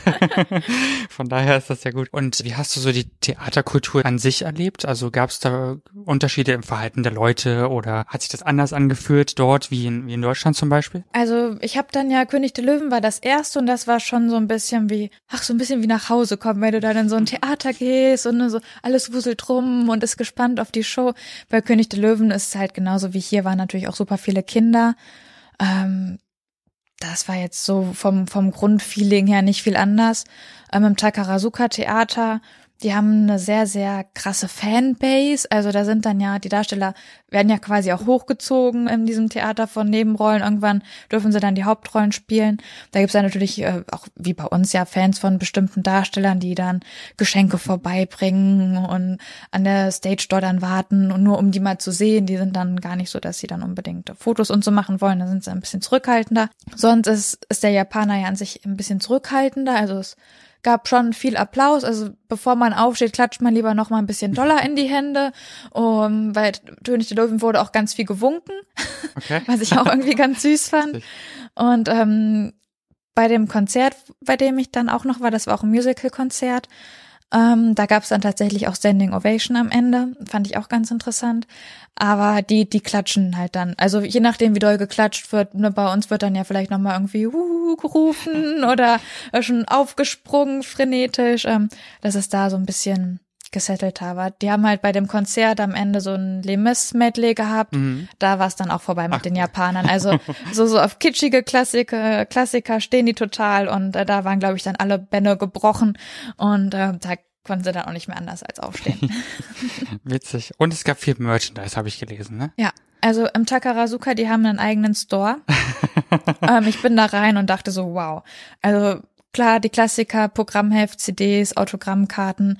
Von daher ist das ja gut. Und wie hast du so die Theaterkultur an sich erlebt? Also gab es da Unterschiede im Verhalten der Leute oder hat sich das anders angeführt dort wie in, wie in Deutschland zum Beispiel? Also ich habe dann ja König der Löwen war das erste und das war schon so ein bisschen wie, ach so ein bisschen wie nach Hause kommen, wenn du dann in so ein Theater gehst und so alles wuselt rum und ist gespannt auf die Show. Bei König der Löwen ist es halt genauso wie hier waren natürlich auch super viele Kinder. Ähm, das war jetzt so vom, vom Grundfeeling her nicht viel anders. Ähm, Im Takarazuka Theater die haben eine sehr, sehr krasse Fanbase. Also da sind dann ja, die Darsteller werden ja quasi auch hochgezogen in diesem Theater von Nebenrollen. Irgendwann dürfen sie dann die Hauptrollen spielen. Da gibt's ja natürlich äh, auch wie bei uns ja Fans von bestimmten Darstellern, die dann Geschenke vorbeibringen und an der Stage dort dann warten und nur um die mal zu sehen. Die sind dann gar nicht so, dass sie dann unbedingt Fotos und so machen wollen. Da sind sie ein bisschen zurückhaltender. Sonst ist, ist der Japaner ja an sich ein bisschen zurückhaltender. Also es gab schon viel Applaus. Also bevor man aufsteht, klatscht man lieber noch mal ein bisschen Dollar in die Hände. Um, weil König der Löwen wurde auch ganz viel gewunken, okay. was ich auch irgendwie ganz süß fand. Und ähm, bei dem Konzert, bei dem ich dann auch noch war, das war auch ein Musical-Konzert, ähm, da gab es dann tatsächlich auch Standing Ovation am Ende, fand ich auch ganz interessant. Aber die, die klatschen halt dann. Also je nachdem, wie doll geklatscht wird, ne, bei uns wird dann ja vielleicht nochmal irgendwie uh, gerufen oder schon aufgesprungen, frenetisch. Ähm, das ist da so ein bisschen gesettelt habe. Die haben halt bei dem Konzert am Ende so ein Les Medley gehabt. Mhm. Da war es dann auch vorbei mit Ach. den Japanern. Also so so auf kitschige Klassiker, Klassiker stehen die total und äh, da waren glaube ich dann alle Bände gebrochen und äh, da konnten sie dann auch nicht mehr anders als aufstehen. Witzig. Und es gab viel Merchandise, habe ich gelesen, ne? Ja. Also im Takarazuka, die haben einen eigenen Store. ähm, ich bin da rein und dachte so, wow. Also klar, die Klassiker, Programmheft, CDs, Autogrammkarten,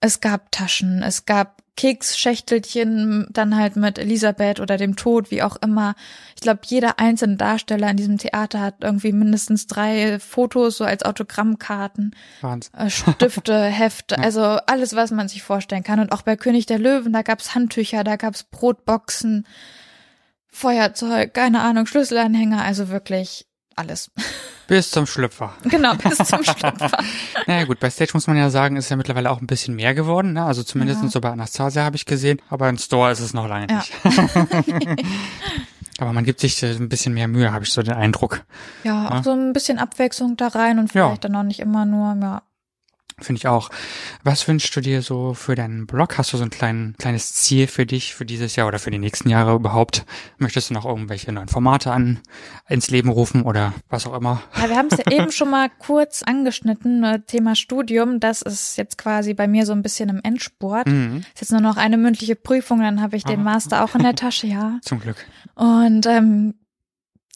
es gab Taschen, es gab Keksschächtelchen, dann halt mit Elisabeth oder dem Tod, wie auch immer. Ich glaube, jeder einzelne Darsteller in diesem Theater hat irgendwie mindestens drei Fotos so als Autogrammkarten, Wahnsinn. Äh, Stifte, Hefte, ja. also alles, was man sich vorstellen kann. Und auch bei König der Löwen, da gab's Handtücher, da gab's Brotboxen, Feuerzeug, keine Ahnung, Schlüsselanhänger, also wirklich alles. Bis zum Schlüpfer. Genau, bis zum Schlüpfer. naja gut, bei Stage muss man ja sagen, ist ja mittlerweile auch ein bisschen mehr geworden. Ne? Also zumindest ja. so bei Anastasia habe ich gesehen. Aber im Store ist es noch lange ja. nicht. aber man gibt sich ein bisschen mehr Mühe, habe ich so den Eindruck. Ja, auch ja? so ein bisschen Abwechslung da rein und vielleicht dann auch nicht immer nur, ja, Finde ich auch. Was wünschst du dir so für deinen Blog? Hast du so ein klein, kleines Ziel für dich für dieses Jahr oder für die nächsten Jahre überhaupt? Möchtest du noch irgendwelche neuen Formate an ins Leben rufen oder was auch immer? Ja, wir haben es ja eben schon mal kurz angeschnitten, äh, Thema Studium. Das ist jetzt quasi bei mir so ein bisschen im Endspurt. Mhm. Ist jetzt nur noch eine mündliche Prüfung, dann habe ich den ah. Master auch in der Tasche, ja. Zum Glück. Und ähm,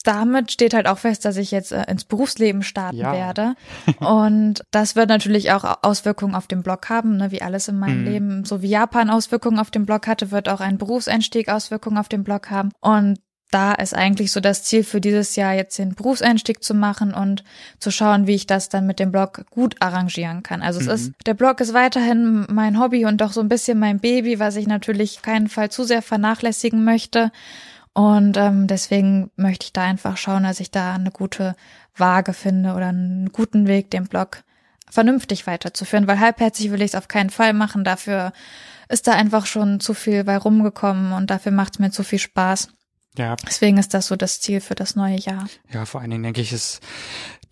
damit steht halt auch fest, dass ich jetzt äh, ins Berufsleben starten ja. werde. Und das wird natürlich auch Auswirkungen auf den Blog haben, ne, wie alles in meinem mhm. Leben. So wie Japan Auswirkungen auf den Blog hatte, wird auch ein Berufseinstieg Auswirkungen auf den Blog haben. Und da ist eigentlich so das Ziel für dieses Jahr jetzt den Berufseinstieg zu machen und zu schauen, wie ich das dann mit dem Blog gut arrangieren kann. Also es mhm. ist, der Blog ist weiterhin mein Hobby und doch so ein bisschen mein Baby, was ich natürlich keinen Fall zu sehr vernachlässigen möchte. Und ähm, deswegen möchte ich da einfach schauen, dass ich da eine gute Waage finde oder einen guten Weg, den Blog vernünftig weiterzuführen, weil halbherzig will ich es auf keinen Fall machen. Dafür ist da einfach schon zu viel bei rumgekommen und dafür macht es mir zu viel Spaß. Ja. Deswegen ist das so das Ziel für das neue Jahr. Ja, vor allen Dingen denke ich, ist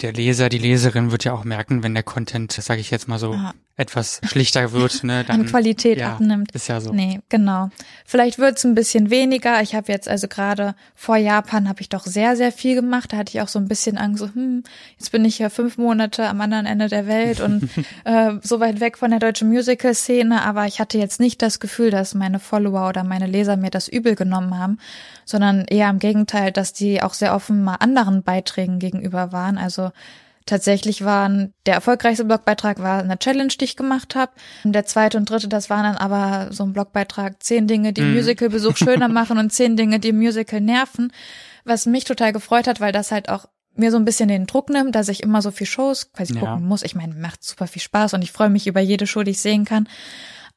der Leser, die Leserin wird ja auch merken, wenn der Content, sage ich jetzt mal so, ah. Etwas schlichter wird, ne, dann an Qualität ja, abnimmt. Ist ja so. Nee, genau. Vielleicht wird's ein bisschen weniger. Ich habe jetzt also gerade vor Japan habe ich doch sehr sehr viel gemacht. Da hatte ich auch so ein bisschen Angst, so, hm, jetzt bin ich ja fünf Monate am anderen Ende der Welt und äh, so weit weg von der deutschen Musical Szene, aber ich hatte jetzt nicht das Gefühl, dass meine Follower oder meine Leser mir das übel genommen haben, sondern eher im Gegenteil, dass die auch sehr offen mal anderen Beiträgen gegenüber waren. Also tatsächlich waren, der erfolgreichste Blogbeitrag war eine Challenge, die ich gemacht habe. Der zweite und dritte, das waren dann aber so ein Blogbeitrag, zehn Dinge, die Mhm. Musicalbesuch schöner machen und zehn Dinge, die Musical nerven. Was mich total gefreut hat, weil das halt auch mir so ein bisschen den Druck nimmt, dass ich immer so viel Shows quasi Ja. gucken muss. Ich meine, macht super viel Spaß und ich freue mich über jede Show, die ich sehen kann.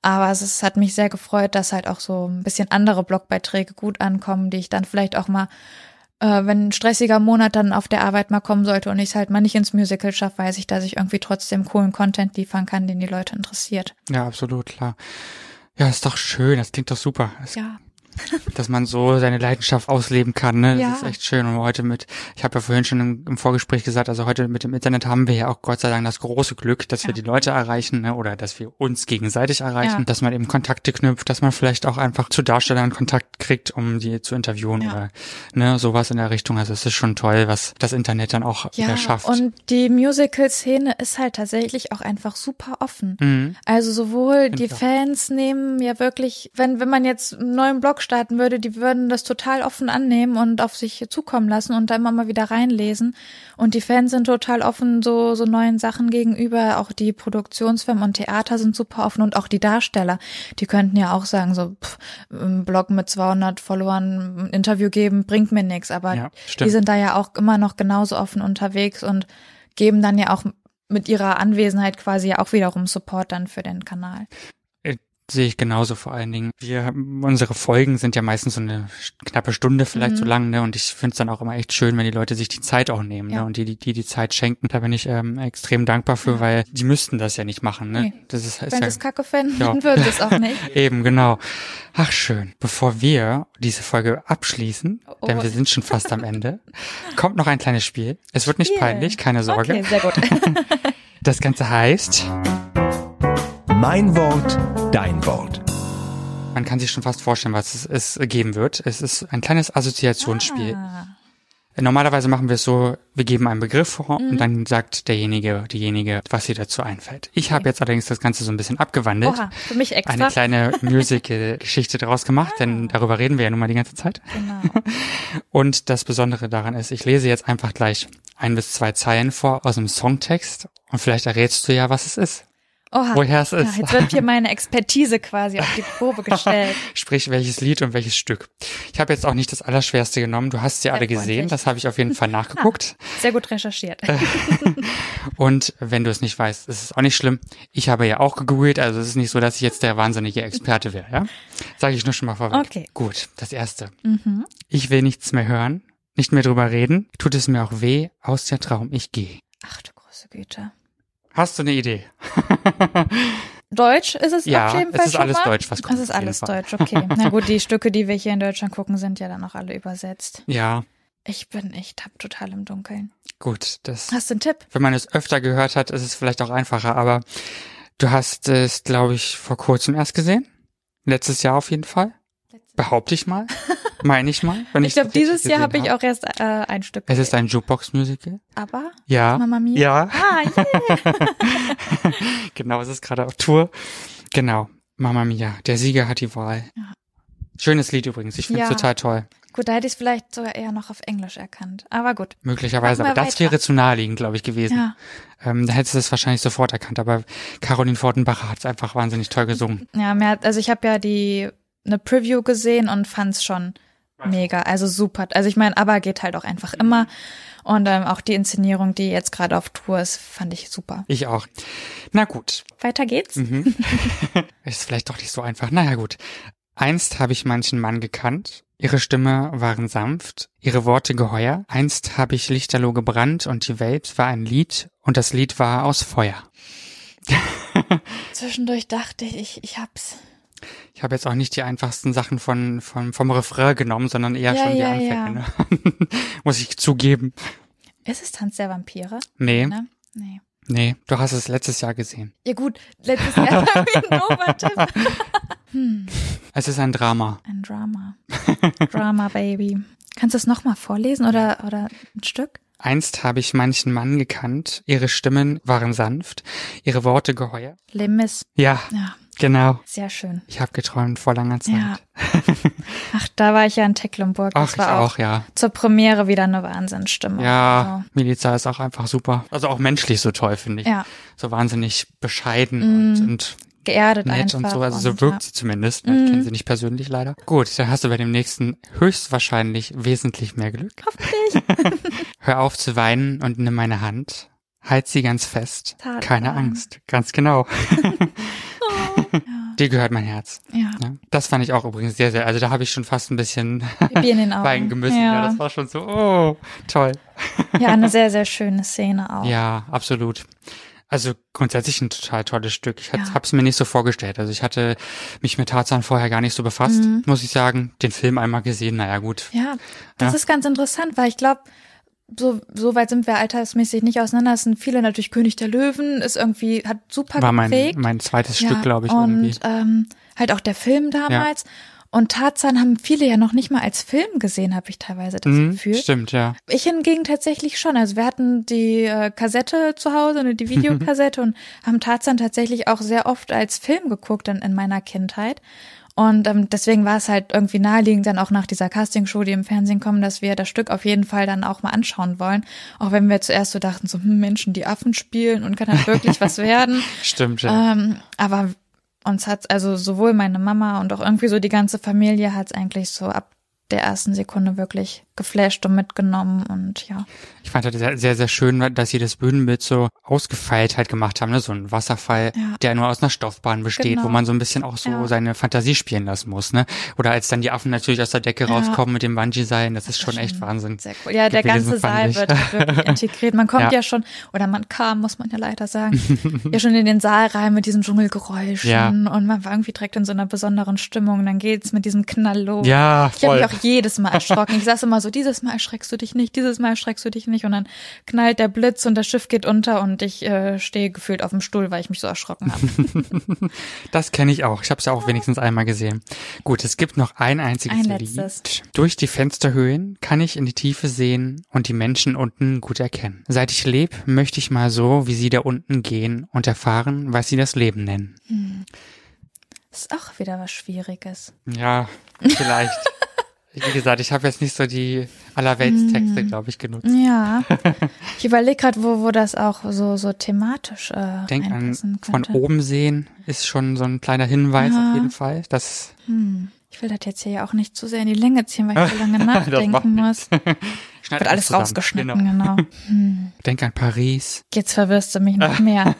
Aber es ist, hat mich sehr gefreut, dass halt auch so ein bisschen andere Blogbeiträge gut ankommen, die ich dann vielleicht auch mal, äh, wenn ein stressiger Monat dann auf der Arbeit mal kommen sollte und ich es halt mal nicht ins Musical schaffe, weiß ich, dass ich irgendwie trotzdem coolen Content liefern kann, den die Leute interessiert. Ja, absolut, klar. Ja, ist doch schön, das klingt doch super. Es Ja. Dass man so seine Leidenschaft ausleben kann. Ne? Das Ja. ist echt schön. Und heute mit, ich habe ja vorhin schon im, im Vorgespräch gesagt, also heute mit dem Internet haben wir ja auch Gott sei Dank das große Glück, dass wir Ja. die Leute erreichen ne? oder dass wir uns gegenseitig erreichen, Ja. dass man eben Kontakte knüpft, dass man vielleicht auch einfach zu Darstellern Kontakt kriegt, um die zu interviewen oder ne, sowas in der Richtung. Also es ist schon toll, was das Internet dann auch Ja, schafft. und die Musical-Szene ist halt tatsächlich auch einfach super offen. mhm. Also sowohl die ich auch. Fans nehmen ja wirklich, wenn, wenn man jetzt einen neuen Blog starten würde, die würden das total offen annehmen und auf sich zukommen lassen und da immer mal wieder reinlesen. Und die Fans sind total offen so, so neuen Sachen gegenüber. Auch die Produktionsfirmen und Theater sind super offen und auch die Darsteller. Die könnten ja auch sagen, so, pff, ein Blog mit 200 Followern ein Interview geben, bringt mir nichts. Aber Ja, die sind da ja auch immer noch genauso offen unterwegs und geben dann ja auch mit ihrer Anwesenheit quasi ja auch wiederum Support dann für den Kanal. Sehe ich genauso vor allen Dingen. Wir, unsere Folgen sind ja meistens so eine knappe Stunde vielleicht Mhm. so lang, ne? Und ich finde es dann auch immer echt schön, wenn die Leute sich die Zeit auch nehmen, Ja. ne? Und die, die, die die Zeit schenken. Da bin ich ähm, extrem dankbar für, Ja. weil die müssten das ja nicht machen, ne? Nee. Das ist, ist Wenn ja es kacke fänden, Ja. dann würden es auch nicht. eben, genau. Ach, schön. Bevor wir diese Folge abschließen, Oh. denn wir sind schon fast am Ende, kommt noch ein kleines Spiel. Es wird nicht peinlich, keine Sorge. Okay, sehr gut. Das Ganze heißt, Mein Wort, dein Wort. man kann sich schon fast vorstellen, was es, es geben wird. Es ist ein kleines Assoziationsspiel. Ah, Normalerweise machen wir es so, wir geben einen Begriff vor Mhm. und dann sagt derjenige, diejenige, was ihr dazu einfällt. Ich habe jetzt allerdings das Ganze so ein bisschen abgewandelt. Oha, für mich extra. Eine kleine Musical-Geschichte daraus gemacht, denn darüber reden wir ja nun mal die ganze Zeit. genau. Und das Besondere daran ist, ich lese jetzt einfach gleich ein bis zwei Zeilen vor aus dem Songtext und vielleicht errätst du ja, was es ist. Oha. Woher es Ja, ist. jetzt wird hier meine Expertise quasi auf die Probe gestellt. Sprich, welches Lied und welches Stück. Ich habe jetzt auch nicht das Allerschwerste genommen. Du hast sie alle gesehen. freundlich. Das habe ich auf jeden Fall nachgeguckt. Sehr gut recherchiert. Äh, Und wenn du es nicht weißt, ist es auch nicht schlimm. Ich habe ja auch gegoogelt, also es ist nicht so, dass ich jetzt der wahnsinnige Experte wäre, ja? Sage ich nur schon mal vorweg. Okay. Gut, das erste. Mhm. Ich will nichts mehr hören, nicht mehr drüber reden. Tut es mir auch weh, aus der Traum ich gehe. Ach du große Güte. Hast du eine Idee? Deutsch ist es Ja, auf jeden es Fall ist schon alles mal? Deutsch, was kommt Es ist alles. Deutsch, okay. Na gut, die Stücke, die wir hier in Deutschland gucken, sind ja dann auch alle übersetzt. Ja, Ich bin echt hab total im Dunkeln. gut. Das, Hast du einen Tipp? wenn man es öfter gehört hat, ist es vielleicht auch einfacher, aber du hast es, glaube ich, vor kurzem erst gesehen. Letztes Jahr auf jeden Fall. Behaupte ich mal. Meine ich mal. Wenn Ich glaube, es dieses Jahr habe ich auch erst äh, ein Stück. Es ist ein Jukebox-Musical. Aber Ja. Mama Mia. Ja, Ah, yeah. genau, es ist gerade auf Tour. Genau, Mama Mia. Der Sieger hat die Wahl. Ja. Schönes Lied übrigens. Ich finde es Ja. total toll. Gut, da hätte ich es vielleicht sogar eher noch auf Englisch erkannt. Aber gut. Möglicherweise. Aber das weiter. wäre zu naheliegend, glaube ich, gewesen. Ja. Ähm, da hättest du es wahrscheinlich sofort erkannt. Aber Caroline Fortenbacher hat es einfach wahnsinnig toll gesungen. Ja, mehr, also ich habe ja die eine Preview gesehen und fand's schon mega, also super. Also ich meine, aber geht halt auch einfach immer. Und ähm, auch die Inszenierung, die jetzt gerade auf Tour ist, fand ich super. Ich auch. Na gut. Weiter geht's. Mhm. ist vielleicht doch nicht so einfach. Naja, gut. Einst habe ich manchen Mann gekannt. Ihre Stimme waren sanft, ihre Worte geheuer. Einst habe ich lichterloh gebrannt und die Welt war ein Lied und das Lied war aus Feuer. Zwischendurch dachte ich, ich, ich hab's. Ich habe jetzt auch nicht die einfachsten Sachen von, von vom Refrain genommen, sondern eher Ja, schon die ja, Anfänge. Ne? Muss ich zugeben. Ist es Tanz der Vampire? Nee, Ne? Nee. nee, du hast es letztes Jahr gesehen. Ja gut, letztes Jahr war ich ein Obertipp. Hm, Es ist ein Drama. ein Drama. Drama, Baby. Kannst du es nochmal vorlesen oder, oder ein Stück? Einst habe ich manchen Mann gekannt. Ihre Stimmen waren sanft, ihre Worte geheuer. Les Mis. Ja, Ja. Genau. Sehr schön. Ich habe geträumt vor langer Zeit. Ja. Ach, da war ich ja in Tecklenburg. Das Ach, ich war auch, ja. zur Premiere wieder eine Wahnsinnsstimmung. Ja, Miliza ist auch einfach super. Also auch menschlich so toll, finde ich. Also, ja, So wahnsinnig bescheiden und, und geerdet nett und so. Also so wirkt ja. sie zumindest. Ich kenne sie nicht persönlich leider. Gut, dann hast du bei dem nächsten höchstwahrscheinlich wesentlich mehr Glück. Hoffentlich. Hör auf zu weinen und nimm meine Hand. Halt sie ganz fest. Tarzan. Keine Angst. Ganz genau. Dir gehört mein Herz. ja. Ja, das fand ich auch übrigens sehr, sehr, also da habe ich schon fast ein bisschen weinen gemessen. Ja. Ja. das war schon so, oh, toll. ja, eine sehr, sehr schöne Szene auch. Ja, absolut. Also grundsätzlich ein total tolles Stück. Ich Ja. habe es mir nicht so vorgestellt. Also ich hatte mich mit Tarzan vorher gar nicht so befasst, Mhm. muss ich sagen. Den Film einmal gesehen, naja gut. Ja, das Ja. ist ganz interessant, weil ich glaube, so, so weit sind wir altersmäßig nicht auseinander. Es sind viele natürlich König der Löwen, ist irgendwie, hat super War mein, geprägt. mein zweites ja, Stück, glaube ich, und, irgendwie. ähm, halt auch der Film damals. Und Tarzan haben viele ja noch nicht mal als Film gesehen, habe ich teilweise das Mhm, Gefühl. stimmt, ja. Ich hingegen tatsächlich schon. Also wir hatten die äh, Kassette zu Hause, ne, die Videokassette und haben Tarzan tatsächlich auch sehr oft als Film geguckt in, in meiner Kindheit. Und ähm, deswegen war es halt irgendwie naheliegend, dann auch nach dieser Castingshow, die im Fernsehen kommen, dass wir das Stück auf jeden Fall dann auch mal anschauen wollen. Auch wenn wir zuerst so dachten, so hm, Menschen, die Affen spielen und kann das wirklich was werden. Stimmt, ja. Ähm, aber uns hat's also sowohl meine Mama und auch irgendwie so die ganze Familie hat's eigentlich so ab der ersten Sekunde wirklich geflasht und mitgenommen und ja. Ich fand das sehr, sehr, schön, dass sie das Bühnenbild so ausgefeilt halt gemacht haben, ne? So ein Wasserfall, Ja. der nur aus einer Stoffbahn besteht, Genau. wo man so ein bisschen auch so Ja. seine Fantasie spielen lassen muss, ne? Oder als dann die Affen natürlich aus der Decke Ja. rauskommen mit dem Bungee-Seilen, das ist schon echt Wahnsinn. Sehr cool. Ja, der gewesen, ganze Saal wird wirklich integriert. Man kommt Ja. schon, oder man kam, muss man ja leider sagen, ja schon in den Saal rein mit diesen Dschungelgeräuschen Ja. und man war irgendwie direkt in so einer besonderen Stimmung. Dann geht's mit diesem Knall los. Ja, Ich habe voll. mich auch jedes Mal erschrocken. Ich saß immer so, dieses Mal erschreckst du dich nicht, dieses Mal erschreckst du dich nicht. Und dann knallt der Blitz und das Schiff geht unter und ich äh, stehe gefühlt auf dem Stuhl, weil ich mich so erschrocken habe. Das kenne ich auch. Ich habe es ja auch wenigstens einmal gesehen. Gut, es gibt noch ein einziges Ein Lied. letztes. Durch die Fensterhöhen kann ich in die Tiefe sehen und die Menschen unten gut erkennen. Seit ich leb, möchte ich mal so, wie sie da unten gehen und erfahren, was sie das Leben nennen. ist auch wieder was Schwieriges. Ja, vielleicht. Wie gesagt, ich habe jetzt nicht so die Allerweltstexte, glaube ich, genutzt. Ja. Ich überlege gerade, wo, wo das auch so, so thematisch äh, Denk an von oben sehen ist schon so ein kleiner Hinweis Ja. auf jeden Fall. Das Hm. Ich will das jetzt hier ja auch nicht zu sehr in die Länge ziehen, weil ich so lange nachdenken muss. schneid Wird alles zusammen. rausgeschnitten, Genau. genau. Hm. Denk an Paris. Jetzt verwirrst du mich noch mehr.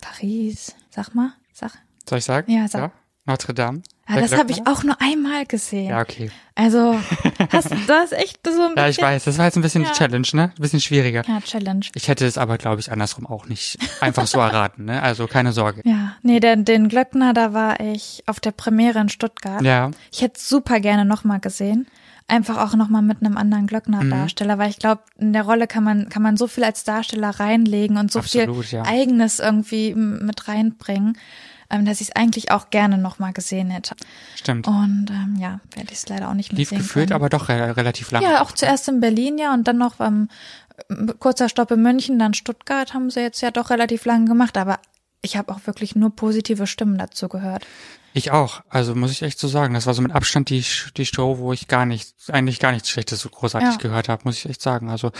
Paris. Sag mal. Sag. Soll ich sagen? Ja, sag. Notre Dame. Ja, Der das habe ich auch nur einmal gesehen. Ja, okay. Also, hast du das echt so ein bisschen. Ja, ich weiß. Das war jetzt ein bisschen Ja. die Challenge, ne? Ein bisschen schwieriger. Ja, Challenge. Ich hätte es aber, glaube ich, andersrum auch nicht einfach so erraten, ne? Also keine Sorge. Ja, nee, den, den Glöckner, da war ich auf der Premiere in Stuttgart. Ja, Ich hätte super gerne nochmal gesehen. Einfach auch nochmal mit einem anderen Glöckner-Darsteller, weil ich glaube, in der Rolle kann man, kann man so viel als Darsteller reinlegen und so Absolut, viel ja. Eigenes irgendwie mit reinbringen, ähm, dass ich es eigentlich auch gerne nochmal gesehen hätte. stimmt. Und ähm, ja, werde ich es leider auch nicht mehr Lief sehen gefühlt, können. aber doch re relativ lang. Ja, auch zuerst in Berlin, ja, und dann noch ähm, kurzer Stopp in München, dann Stuttgart haben sie jetzt ja doch relativ lange gemacht, aber ich habe auch wirklich nur positive Stimmen dazu gehört. Ich auch. Also muss ich echt so sagen. Das war so mit Abstand die, die Show, wo ich gar nichts, eigentlich gar nichts Schlechtes so großartig Ja. gehört habe, muss ich echt sagen. Also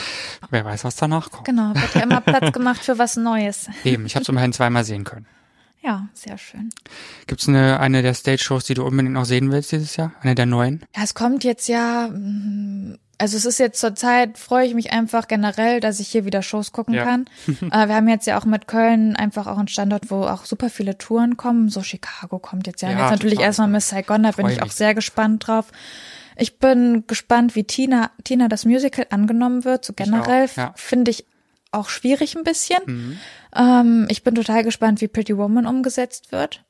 wer weiß, was danach kommt. Genau, wird ja immer Platz gemacht für was Neues. Eben, ich habe es immerhin zweimal sehen können. Ja, sehr schön. Gibt's eine, eine der Stage-Shows, die du unbedingt noch sehen willst dieses Jahr? Eine der neuen? Ja, es kommt jetzt ja, mm, also es ist jetzt zur Zeit, freue ich mich einfach generell, dass ich hier wieder Shows gucken Ja. kann. äh, wir haben jetzt ja auch mit Köln einfach auch einen Standort, wo auch super viele Touren kommen. So Chicago kommt jetzt ja. Ja, jetzt natürlich total. erstmal Miss Saigon, da bin ich auch sehr gespannt drauf. Ich bin gespannt, wie Tina, Tina das Musical angenommen wird. So generell ja. finde ich auch schwierig ein bisschen. Mhm. Ähm, ich bin total gespannt, wie Pretty Woman umgesetzt wird.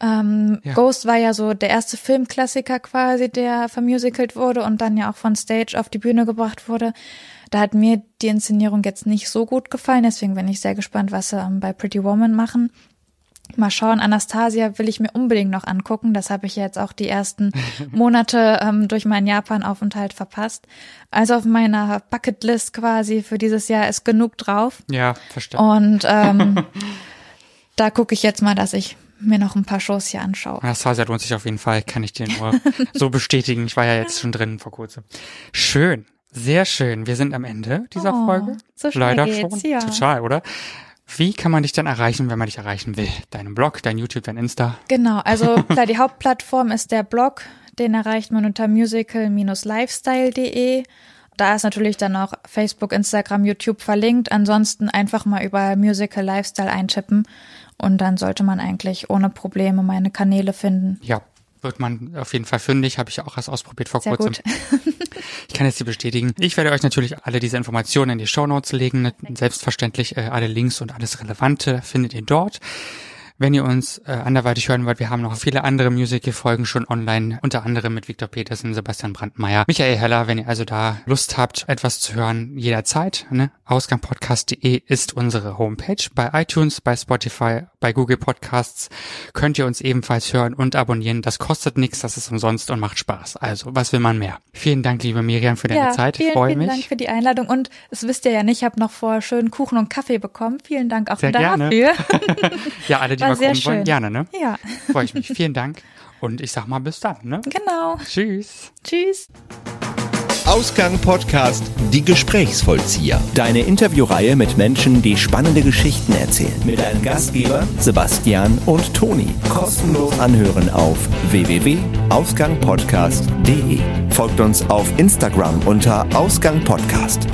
Ähm, Ja. Ghost war ja so der erste Filmklassiker quasi, der vermusicalt wurde und dann ja auch von Stage auf die Bühne gebracht wurde. Da hat mir die Inszenierung jetzt nicht so gut gefallen, deswegen bin ich sehr gespannt, was sie ähm, bei Pretty Woman machen. Mal schauen, Anastasia will ich mir unbedingt noch angucken. Das habe ich jetzt auch die ersten Monate ähm, durch meinen Japan-Aufenthalt verpasst. Also auf meiner Bucketlist quasi für dieses Jahr ist genug drauf. Ja, verstehe. Und ähm, da gucke ich jetzt mal, dass ich mir noch ein paar Shows hier anschaue. Hauser lohnt sich auf jeden Fall, kann ich dir nur so bestätigen. Ich war ja jetzt schon drin vor kurzem. Schön, sehr schön. Wir sind am Ende dieser Oh, Folge. so schnell Leider geht's, schon. ja. Total, oder? Wie kann man dich denn erreichen, wenn man dich erreichen will? Deinen Blog, dein YouTube, dein Insta? Genau, also klar, die Hauptplattform ist der Blog, den erreicht man unter musical-lifestyle.de. Da ist natürlich dann auch Facebook, Instagram, YouTube verlinkt. Ansonsten einfach mal über Musical Lifestyle eintippen und dann sollte man eigentlich ohne Probleme meine Kanäle finden. Ja, wird man auf jeden Fall fündig. Habe ich auch erst ausprobiert vor Sehr kurzem. Ich kann jetzt hier bestätigen. Ich werde euch natürlich alle diese Informationen in die Shownotes legen. Selbstverständlich äh, alle Links und alles Relevante findet ihr dort. Wenn ihr uns äh, anderweitig hören wollt, wir haben noch viele andere Musical-Folgen schon online, unter anderem mit Viktor Petersen, Sebastian Brandmeier, Michael Heller. Wenn ihr also da Lust habt, etwas zu hören, jederzeit. Ne? Ausgangpodcast.de ist unsere Homepage. Bei iTunes, bei Spotify, bei Google Podcasts könnt ihr uns ebenfalls hören und abonnieren. Das kostet nichts, das ist umsonst und macht Spaß. Also, was will man mehr? Vielen Dank, liebe Miriam, für deine Ja, Zeit. Ich vielen, freue vielen mich. Dank für die Einladung und es wisst ihr ja nicht, ich habe noch vor schönen Kuchen und Kaffee bekommen. Vielen Dank auch Sehr gerne. dafür. Ja, alle, die mal sehr kommen wollen, schön. gerne, ne? Ja, Freue ich mich. Vielen Dank. Und ich sag mal bis dann, ne? genau. Tschüss. Tschüss. Ausgang Podcast Die Gesprächsvollzieher. Deine Interviewreihe mit Menschen, die spannende Geschichten erzählen. Mit deinen Gastgeber Sebastian und Toni. Kostenlos anhören auf www.ausgangpodcast.de. Folgt uns auf Instagram unter Ausgang Podcast.